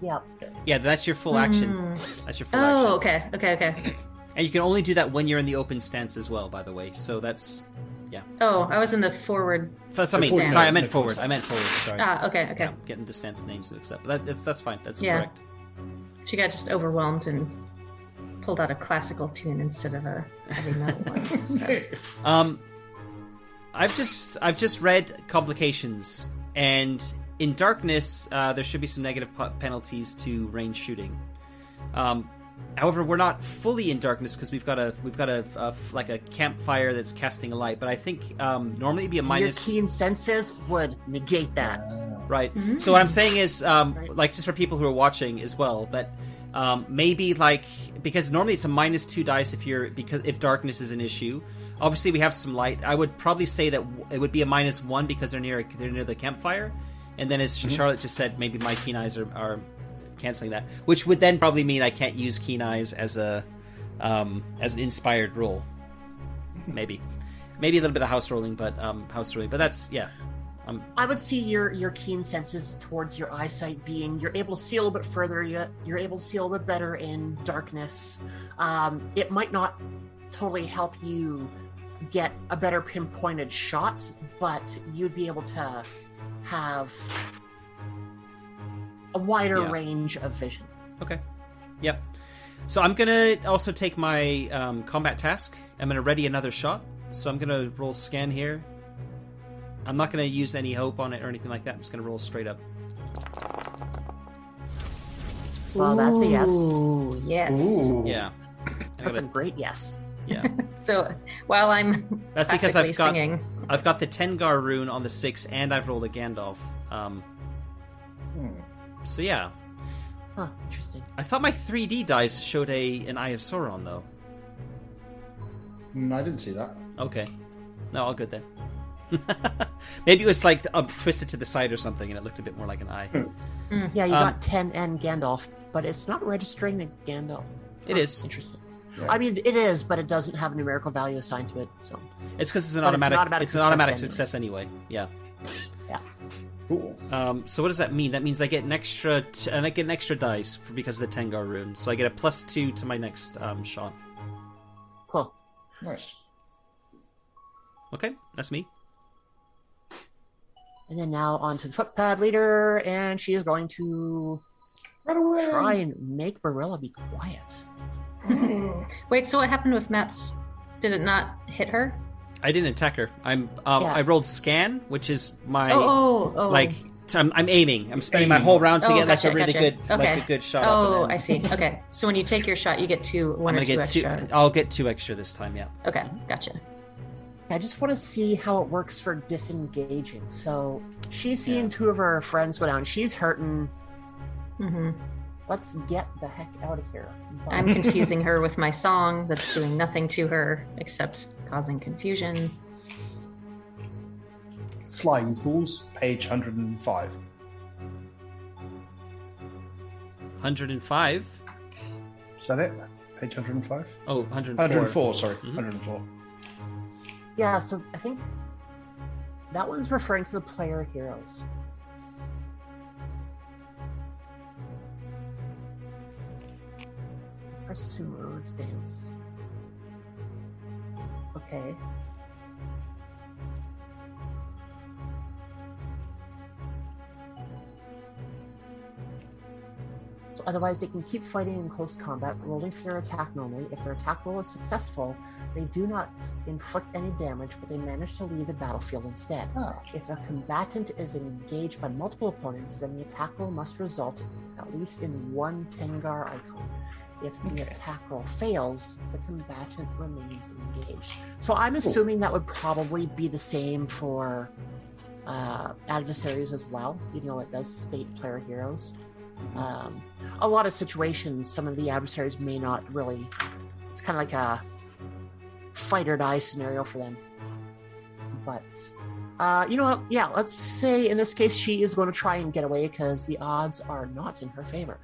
Yeah. yeah, that's your full action. Hmm. That's your full action. Oh, okay, okay, okay. And you can only do that when you're in the open stance as well, by the way. So that's yeah. Oh, I was in the forward. that's what I mean. Forward Sorry, I meant forward. I meant forward. Sorry. Ah, okay, okay. Yeah, getting the stance names mixed up. But that, that's that's fine. That's Yeah. correct. She got just overwhelmed and pulled out a classical tune instead of a heavy metal one. So. Um, I've just I've just read complications, and in darkness uh, there should be some negative p- penalties to range shooting. Um, however, we're not fully in darkness because we've got a we've got a, a like a campfire that's casting a light. But I think um, normally it'd be a minus. Your keen senses would negate that. Right. So what I'm saying is, um, like, just for people who are watching as well, that um, maybe like because normally it's a minus two dice if you're because if darkness is an issue. Obviously, we have some light. I would probably say that it would be a minus one because they're near they're near the campfire, and then as Charlotte just said, maybe my keen eyes are, are canceling that, which would then probably mean I can't use keen eyes as a um, as an inspired roll. Maybe, maybe a little bit of house rolling, but um, house rolling. But that's yeah. Um, I would see your your keen senses towards your eyesight being you're able to see a little bit further. You're, you're able to see a little bit better in darkness. Um, it might not totally help you get a better pinpointed shot, but you'd be able to have a wider Yeah. range of vision. Okay. Yep. So I'm gonna also take my um, combat task. I'm gonna ready another shot. So I'm gonna roll scan here. I'm not gonna use any hope on it or anything like that. I'm just gonna roll straight up. Well, that's a yes. Ooh, yes. Ooh. Yeah. That's a great yes. Yeah. So while I'm That's because I've got singing, I've got the Tengwar rune on the six, and I've rolled a Gandalf. Um, Hmm. so yeah, Huh, interesting. I thought my 3D dice showed a an Eye of Sauron though. Mm, I didn't see that. Okay, no, all good then. Maybe it was like uh, twisted to the side or something, and it looked a bit more like an eye. Yeah, you Um, got 10 and Gandalf, but it's not registering the Gandalf. It Huh, is. Interesting. Yeah. I mean, it is, but it doesn't have a numerical value assigned to it. So, It's because it's an But it's an automatic. automatic It's an automatic success success anyway. Yeah. yeah. Cool. Um, so what does that mean? That means I get an extra. T- and I get an extra dice for, because of the Tengwar rune. So I get a plus two to my next um, shot. Cool. Nice. Okay, that's me. And then now on to the footpad leader, and she is going to Run away. try and make Barilla be quiet. Wait. So what happened with Matt's? Did it not hit her? I didn't attack her. I'm. Um, Yeah. I rolled scan, which is my oh, oh, oh. like. t- I'm, I'm aiming. I'm spending my whole round to Oh, get like a really gotcha. good, Okay. like a good shot. Oh, and I see. Okay, so when you take your shot, you get two, one I'm or gonna two extra. two. I'll get two extra this time. Yeah. Okay, gotcha. I just want to see how it works for disengaging. So she's seeing two of her friends go down. She's hurting. hmm Let's get the heck out of here. But- I'm confusing her with my song that's doing nothing to her except causing confusion. Flying Fools, page 105. 105. Is that it? Page 105? Oh, 104. 104, sorry. Mhm. 104. Yeah, so I think that one's referring to the player heroes. First assume road stance. Okay. So otherwise, they can keep fighting in close combat, rolling for their attack normally. If their attack roll is successful, they do not inflict any damage, but they manage to leave the battlefield instead. Ah. If a combatant is engaged by multiple opponents, then the attack roll must result at least in one Tengwar icon. If the Okay. attack roll fails, the combatant remains engaged. So I'm assuming that would probably be the same for uh, adversaries as well, even though it does state player heroes. Um, a lot of situations, some of the adversaries may not really. It's kind of like a fight or die scenario for them. But uh, you know what? Yeah, let's say in this case she is going to try and get away because the odds are not in her favor.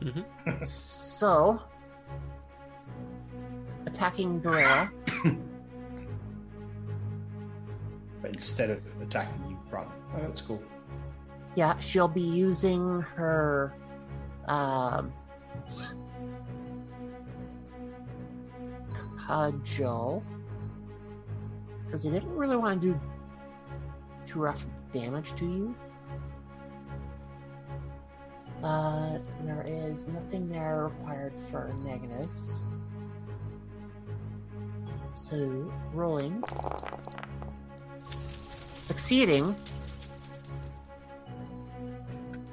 Mhm. so, attacking Barilla. But instead of attacking you, run. Oh, that's cool. Yeah, she'll be using her um, cudgel because they didn't really want to do too rough damage to you. Uh, there is nothing there required for negatives. So, rolling. Succeeding.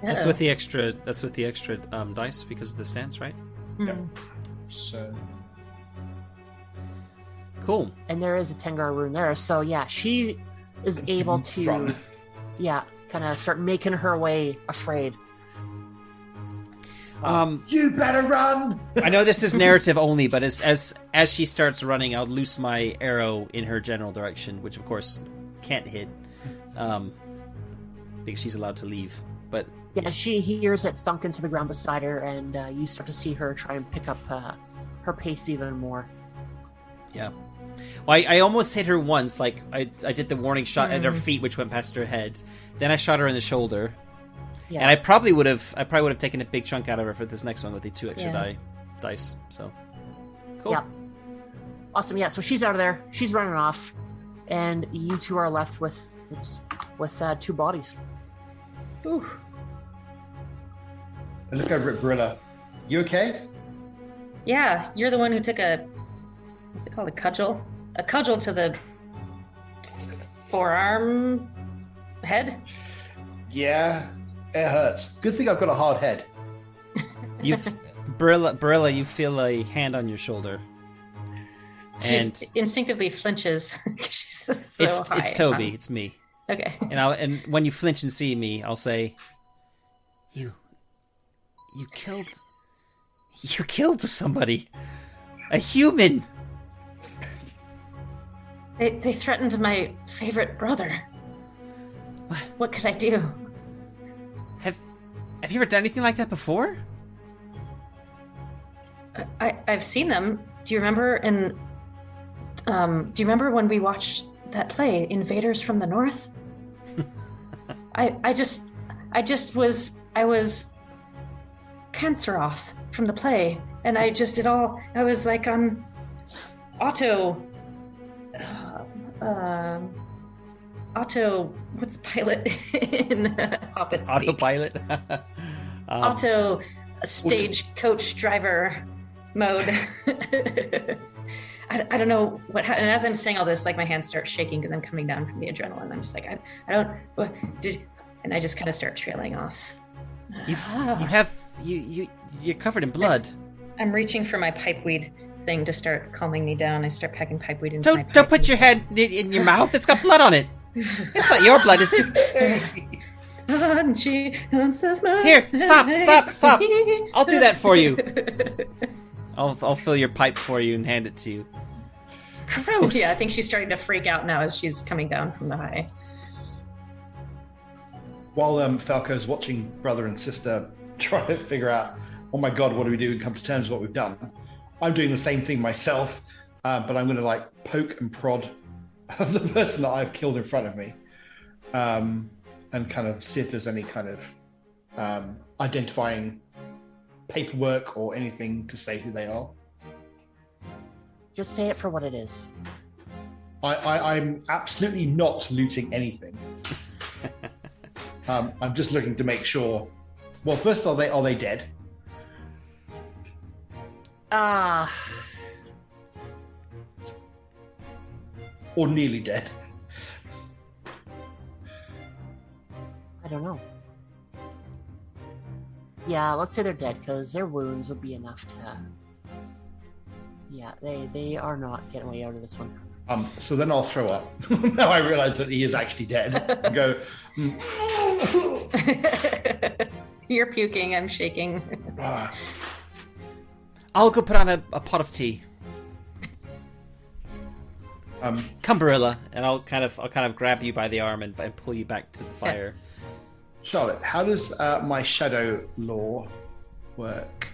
That's Uh-oh. with the extra. That's with the extra um, dice because of the stance, right? Hmm. So Cool. and there is a Tengwar rune there. So yeah, she is able to, Run. yeah, kind of start making her way afraid. Um, you better run. I know this is narrative only, but as as as she starts running, I'll loose my arrow in her general direction, which of course can't hit, um, because she's allowed to leave. But Yeah, she hears it thunk into the ground beside her, and uh, you start to see her try and pick up uh, her pace even more. yeah, well, I, I almost hit her once. Like I I did the warning shot at her Mm. feet, which went past her head. Then I shot her in the shoulder, Yeah, and I probably would have I probably would have taken a big chunk out of her for this next one with the two extra Yeah. die dice. So cool. Yeah. awesome. Yeah, so she's out of there. She's running off, and you two are left with oops, with uh, two bodies. Ooh. I look over at Brilla. You okay? Yeah, you're the one who took a what's it called? A cudgel? A cudgel to the forearm head? Yeah, it hurts. Good thing I've got a hard head. You, Barilla, Barilla, you feel a hand on your shoulder, She and just instinctively flinches. She's so it's high, it's Toby, huh? it's me. Okay. And I will and when you flinch and see me, I'll say, "You, you killed, you killed somebody, a human." They they threatened my favorite brother. What? What could I do? Have you ever done anything like that before? I I've seen them. Do you remember in um do you remember when we watched that play Invaders from the North? I I just I just was I was Canceroth from the play and I just did all I was like on auto uh, um auto what's pilot in Hobbit speak? Autopilot. um, auto stage coach driver mode. I, I don't know what. ha- And as I'm saying all this, like my hands start shaking because I'm coming down from the adrenaline. I'm just like, I, I don't. What did? And I just kind of start trailing off. you you have you you you're covered in blood. I'm reaching for my pipeweed thing to start calming me down. I start packing pipeweed into my Don't don't put your head in, in your mouth. It's got blood on it. It's not your blood, is it? And she answers my Here, stop, stop, stop. I'll do that for you. I'll I'll fill your pipe for you and hand it to you. Gross. yeah, I think she's starting to freak out now as she's coming down from the high. While um, Falco's watching brother and sister trying to figure out, oh my god, what do we do and come to terms with what we've done, I'm doing the same thing myself, uh, but I'm going to like poke and prod the person that I've killed in front of me, um, and kind of see if there's any kind of um, identifying paperwork or anything to say who they are. Just say it for what it is. I, I, I'm absolutely not looting anything. um, I'm just looking to make sure. Well, first, are they are they dead? Ah, or nearly dead. I don't know. Yeah, let's say they're dead because their wounds would be enough to. Yeah, they they are not getting away out of this one. Um, so then I'll throw up. now I realize that he is actually dead. And go. "Mm, You're puking. I'm shaking. ah." I'll go put on a, a pot of tea. Um, Come, Barilla, and I'll kind of I'll kind of grab you by the arm and, and pull you back to the fire. Charlotte, how does uh, my shadow lore work?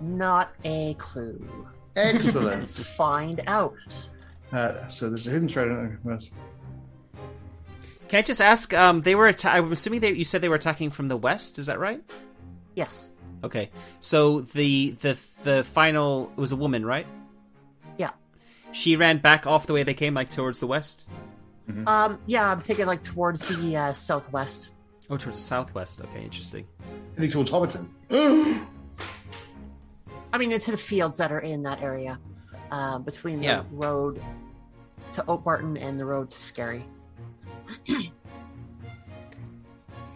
Not a clue. Excellent. Let's find out. uh, so there's a hidden thread. Can I just ask? Um, they were. Atta- I'm assuming they. You said they were attacking from the west. Is that right? Yes. Okay. So the the the final it was a woman, right? Yeah. She ran back off the way they came, like towards the west. Um. Yeah, I'm thinking like towards the uh, southwest. Oh, towards the southwest. Okay, interesting. Heading towards Hobbiton. I mean, into the fields that are in that area, uh, between the Yeah. road to Oak Barton and the road to Scary.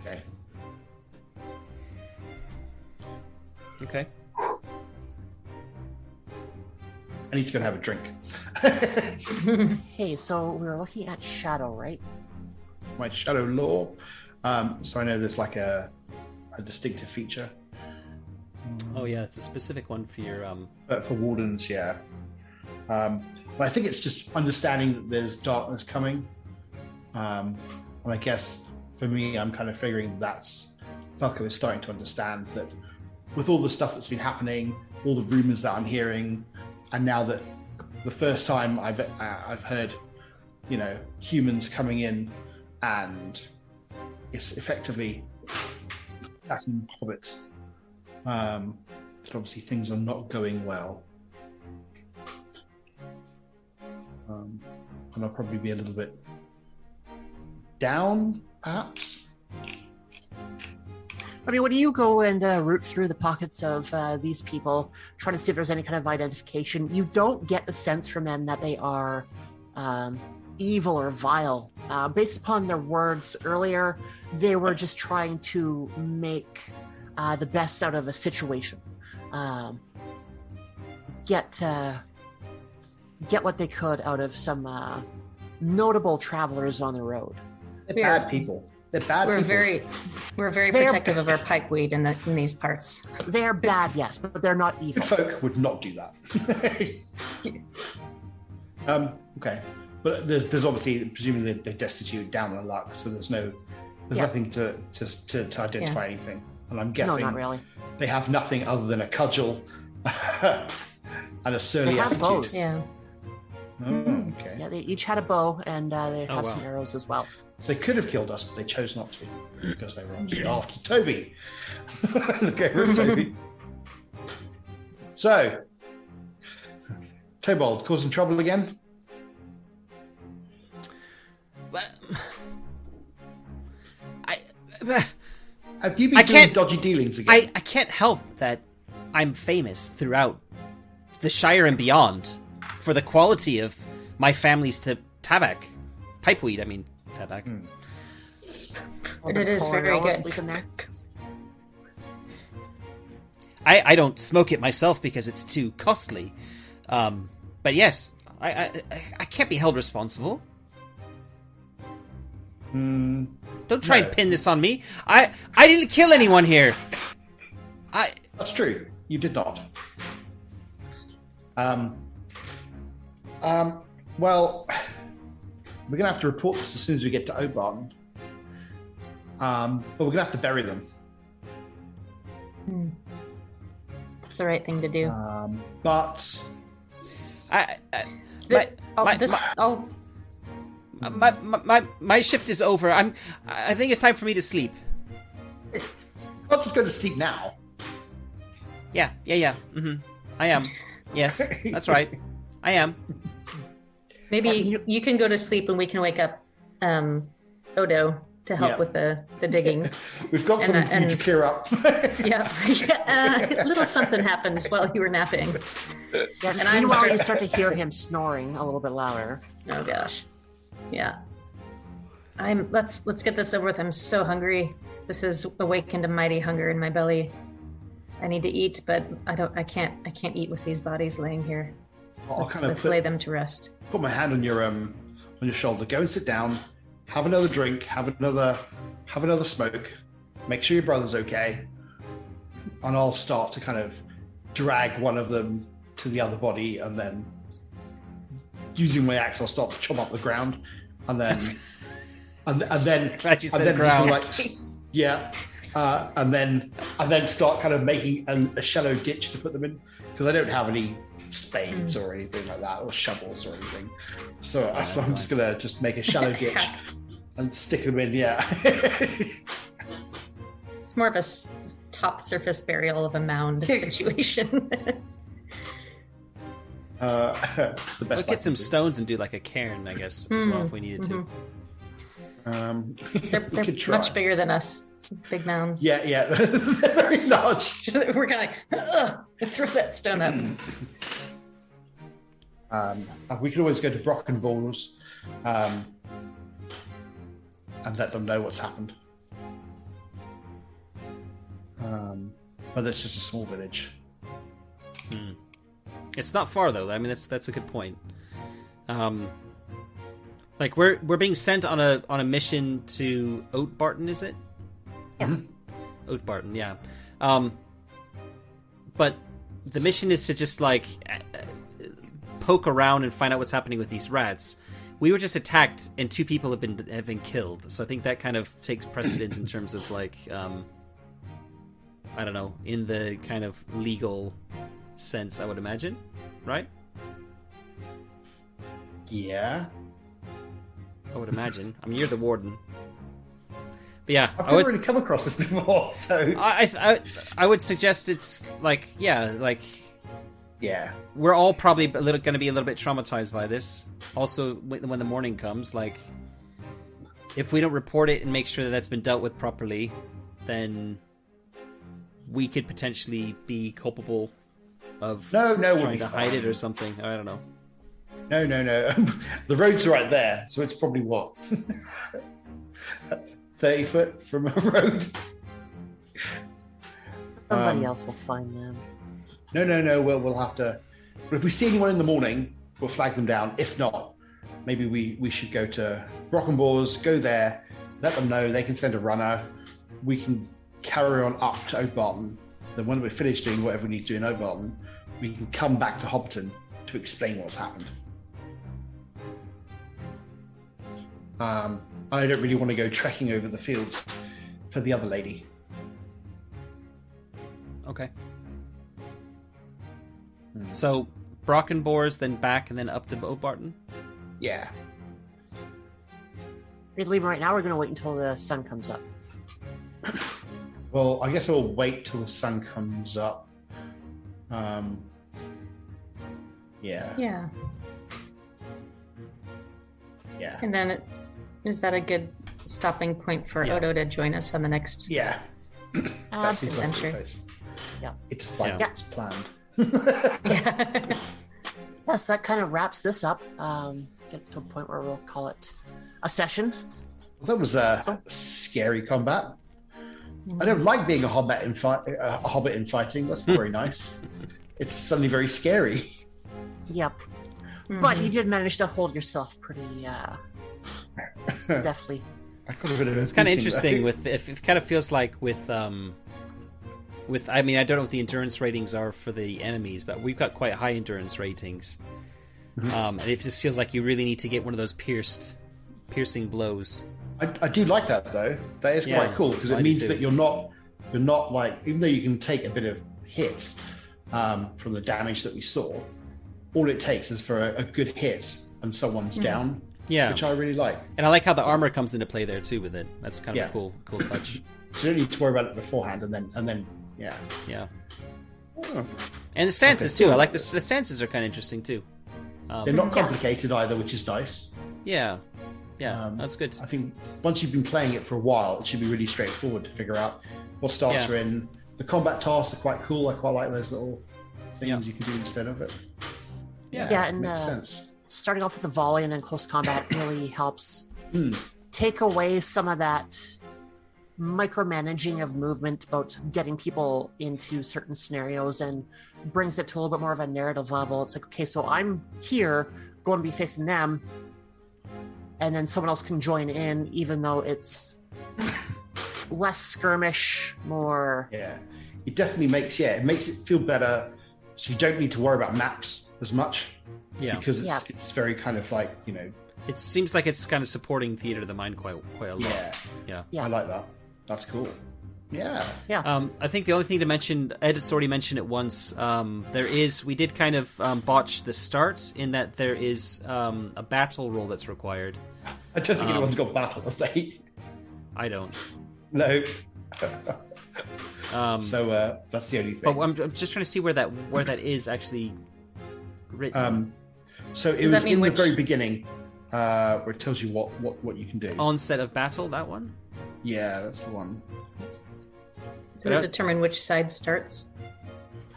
Okay. Okay. I need to go and have a drink. Hey, so we were looking at shadow, right? My shadow lore. Um, so I know there's like a, a distinctive feature. Oh yeah, it's a specific one for your um. But for wardens, yeah. Um, but I think it's just understanding that there's darkness coming. Um, and I guess for me, I'm kind of figuring that's Falco is starting to understand that with all the stuff that's been happening, all the rumors that I'm hearing, and now that the first time I've uh, I've heard, you know, humans coming in, and it's effectively attacking hobbits. Um, that obviously things are not going well. Um, and I'll probably be a little bit down, perhaps. I mean, when you go and uh, root through the pockets of uh, these people, trying to see if there's any kind of identification, you don't get the sense from them that they are um, evil or vile. Uh, based upon their words earlier, they were just trying to make uh, the best out of a situation, um, get uh, get what they could out of some uh, notable travelers on the road. Bad people. They're bad We're people. very, we're very They're- protective of our pipeweed in, the, in these parts. They're bad, yes, but they're not evil. Good folk would not do that. um, okay, but there's, there's obviously presumably they're destitute, down on luck, so there's no, there's Yeah. nothing to to, to, to identify anything. And I'm No, guessing not really. they have nothing other than a cudgel and a surly They have attitude. bows. Yeah. Oh, okay. Yeah, they each had a bow and uh, they Oh, have wow. some arrows as well. So they could have killed us, but they chose not to because they were obviously after Toby. okay, with Toby. So, Tobold causing trouble again. But- I, Have you been I doing dodgy dealings again? I I can't help that I'm famous throughout the Shire and beyond for the quality of my family's to tabak, pipeweed. I mean tabak. But it is very good. Sleeping there. I I don't smoke it myself because it's too costly. Um, but yes, I I, I- I can't be held responsible. Hmm, Don't try No. and pin this on me. I I didn't kill anyone here. I that's true. You did not. Um. Um. Well, we're gonna have to report this as soon as we get to Obarton. Um, but we're gonna have to bury them. It's the right thing to do. Um, but I, I The- my, oh, my- this, my- oh, my, my, my my shift is over. I'm. I think it's time for me to sleep. I'll just go to sleep now. Yeah, yeah, yeah. hmm I am. Yes, that's right. I am. Maybe Yeah, you, you can go to sleep and we can wake up um, Odo to help Yeah. with the, the digging. We've got And, something uh, for you to clear up. yeah, yeah uh, little something happens while you were napping. Yeah, And I'm meanwhile, start- you start to hear him snoring a little bit louder. Oh gosh, yeah. I'm let's let's get this over with. I'm so hungry. This has awakened a mighty hunger in my belly. I need to eat, but I don't. I can't. I can't eat with these bodies laying here. I'll Let's, kind of let's put, lay them to rest. put my hand on your um on your shoulder. Go and sit down. Have another drink. Have another have another smoke. Make sure your brother's okay. And I'll start to kind of drag one of them to the other body, and then using my axe, I'll start to chop up the ground, and then and, and then and then ground. like yeah, uh, and then and then start kind of making a shallow ditch to put them in because I don't have any spades mm. or anything like that or shovels or anything. So, Yeah, so I'm just gonna just make a shallow ditch and stick them in. Yeah, It's more of a s- top surface burial of a mound situation. uh, it's the Let's best. Get some can stones and do like a cairn, I guess, as well, hmm, if we needed to. Mm-hmm. Do. Um, They're, they're could try. much bigger than us. Big mounds. Yeah, yeah, they're very large. We're gonna like throw that stone up. Um, we could always go to Brockenballs um, and let them know what's happened. Um, but it's just a small village. It's not far though. I mean, that's that's a good point. Um, like we're we're being sent on a on a mission to Oat Barton, is it? Yeah. Oat Barton, yeah. Um, but the mission is to just like uh, uh, poke around and find out what's happening with these rats. We were just attacked, and two people have been have been killed. So I think that kind of takes precedence in terms of like, um, I don't know, in the kind of legal sense. I would imagine, right? Yeah. I would imagine. I mean, you're the warden. But yeah, I've I never would, really come across this before, so I, I, I would suggest it's like, yeah, like yeah. we're all probably a little going to be a little bit traumatized by this. Also, when the morning comes, like if we don't report it and make sure that that's been dealt with properly, then we could potentially be culpable of No, no, trying to hide it or something. I don't know. No, no, no. the road's right there, so it's probably what thirty foot from a road. Somebody Um, else will find them. No, no, no. We'll we'll have to. But if we see anyone in the morning, we'll flag them down. If not, maybe we we should go to Brockenbores, go there, let them know they can send a runner. We can carry on up to Oatbarton. Then when we're finished doing whatever we need to do in Oatbarton, we can come back to Hobbiton to explain what's happened. Um, I don't really want to go trekking over the fields for the other lady. Okay. Hmm. So Brockenbores, then back, and then up to Bo Barton. Yeah. We're leaving right now. We're going to wait until the sun comes up. Well, I guess we'll wait till the sun comes up. Um, yeah, Yeah. yeah, And then it, is that a good stopping point for Yeah. Odo to join us on the next? yeah. That seems like a good Absolutely. place. Yeah. It's like Yeah. it's planned. Yeah. Yes, that kind of wraps this up. Um, get to a point where we'll call it a session. Well, that was a So- scary combat. I don't like being a hobbit in fight, a hobbit in fighting. That's not very nice. It's suddenly very scary. Yep. Mm-hmm. But you did manage to hold yourself pretty uh, deftly. I could have been. It's kind of interesting with if it kind of feels like with um with I mean I don't know what the endurance ratings are for the enemies, but we've got quite high endurance ratings. Um, and it just feels like you really need to get one of those pierced, piercing blows. I, I do like that though. That is Yeah, quite cool because it do means that you're not you're not like even though you can take a bit of hits um, from the damage that we saw, all it takes is for a, a good hit and someone's down, Yeah, which I really like. and I like how the armor comes into play there too with it. That's kind of Yeah. a cool, cool touch. So you don't need to worry about it beforehand, and then and then yeah. Yeah, Oh. and the stances Okay, too. I like the, the stances are kind of interesting too. Um, They're not Yeah. complicated either, which is nice. yeah, yeah, Um, that's good. I think once you've been playing it for a while, it should be really straightforward to figure out what starts Yeah. are in. The combat tasks are quite cool. I quite like those little things Yeah. you can do instead of it. Yeah. Yeah, and, makes uh, sense. Starting off with a volley and then close combat really helps Hmm. take away some of that micromanaging of movement about getting people into certain scenarios and brings it to a little bit more of a narrative level. It's like, okay, so I'm here going to be facing them, and then someone else can join in, even though it's less skirmish, more. Yeah, it definitely makes yeah, it makes it feel better. So you don't need to worry about maps as much Yeah, because it's Yeah. it's very kind of like you know it seems like it's kind of supporting theater of the mind quite quite a lot. yeah, yeah. Yeah. I like that. That's cool. Yeah, Um, I think the only thing to mention, Ed has already mentioned it once. Um, there is, we did kind of um, botch the start in that there is um, a battle roll that's required. I don't think Um, anyone's got battle have they? I don't. No. Um, so uh, that's the only thing. but I'm, I'm just trying to see where that where that is actually written. So it Does was that in which- the very beginning uh, where it tells you what, what, what you can do. Onset of battle, that one. Yeah, that's the one. Does it determine which side starts?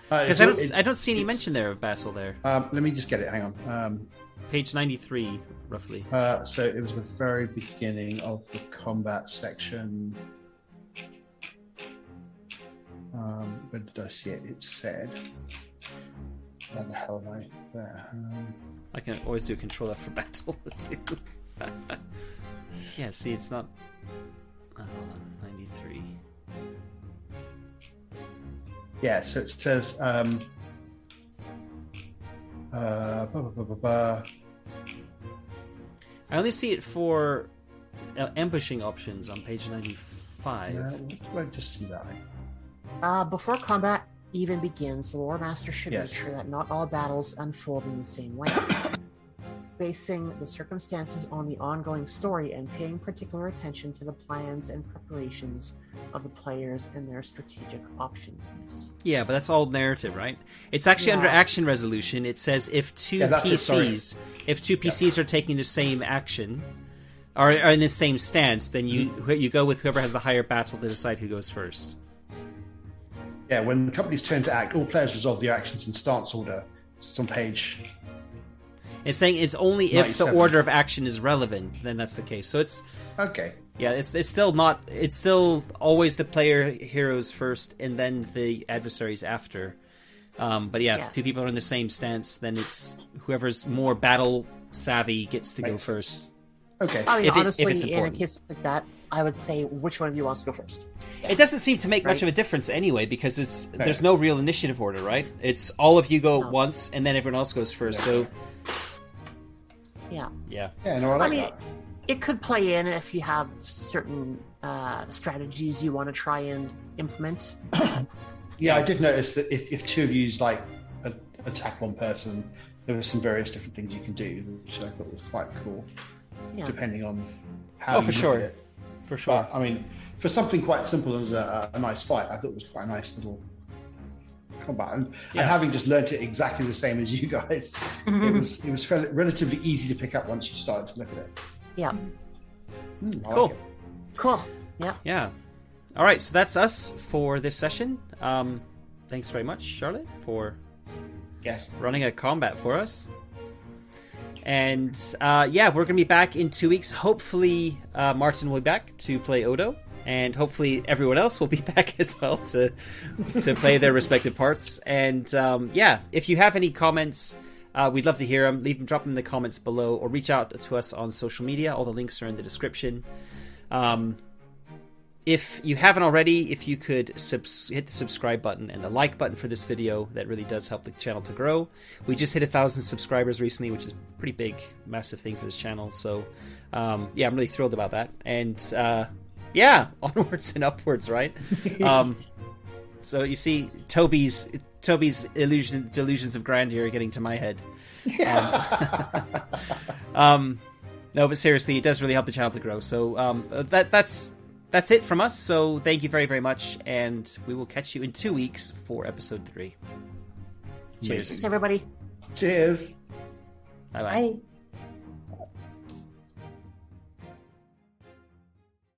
Uh, Because it's I don't, it- I don't see any mention there of battle there. Um, let me just get it. Hang on. Um, Page ninety three, roughly. uh, so it was the very beginning of the combat section. Um, where did I see it? It said Where the hell am I? There. Um, I can always do control F for battle too. yeah, see, it's not. Oh, 93. yeah, so it says. Um, uh. I only see it for uh, ambushing options on page 95. No, what did I just see that? Uh, before combat even begins, the Loremaster should Yes. make sure that not all battles unfold in the same way. Basing the circumstances on the ongoing story and paying particular attention to the plans and preparations of the players and their strategic options. Yeah, but that's all narrative, right? It's actually under action resolution. It says if two Yeah, that's it, sorry. PCs, if two PCs are taking the same action, or are in the same stance, then you Mm-hmm. you go with whoever has the higher battle to decide who goes first. Yeah, when the company's turn to act, all players resolve their actions in stance order. It's on page. It's saying it's only if the order of action is relevant, then that's the case. So it's Okay. yeah, it's it's still not. It's still always the player heroes first, and then the adversaries after. Um, but yeah, Yeah. if two people are in the same stance, then it's whoever's more battle savvy gets to go first. Okay. I mean, If it- if honestly, it's in a case like that, I would say which one of you wants to go first. It doesn't seem to make much of a difference anyway because it's there's no real initiative order, right? It's all of you go No. once and then everyone else goes first. So Yeah. yeah, Yeah, no, I like I mean, that. it could play in if you have certain uh, strategies you want to try and implement. Yeah, I did notice that if, if two of you like a, attack one person, there were some various different things you can do, which I thought was quite cool, Yeah. depending on how. Oh, you for sure. it. For sure. But I mean, for something quite simple as a, a nice fight, I thought it was quite a nice little combat. And, Yeah. and having just learnt it exactly the same as you guys, it was it was fairly, relatively easy to pick up once you started to look at it. Yeah. I like Cool. it. Cool. Yeah. Yeah. All right, so that's us for this session. Um, thanks very much, Charlotte, for Yes. running a combat for us. And uh, yeah, we're going to be back in two weeks. Hopefully, uh, Martin will be back to play Odo, and hopefully everyone else will be back as well to to play their respective parts. And um, yeah, if you have any comments, uh, we'd love to hear them. Leave them, drop them in the comments below, or reach out to us on social media. All the links are in the description. Um, if you haven't already, if you could subs- hit the subscribe button and the like button for this video, that really does help the channel to grow. We just hit a thousand subscribers recently, which is a pretty big, massive thing for this channel. So, um, yeah, I'm really thrilled about that. And uh, yeah, onwards and upwards, right? um, so you see, Toby's Toby's illusion, delusions of grandeur are getting to my head. Um, um, no, but seriously, it does really help the channel to grow. So um, that that's that's it from us. So thank you very very much, and we will catch you in two weeks for episode three. Cheers. Thanks, everybody. Cheers. Bye bye. I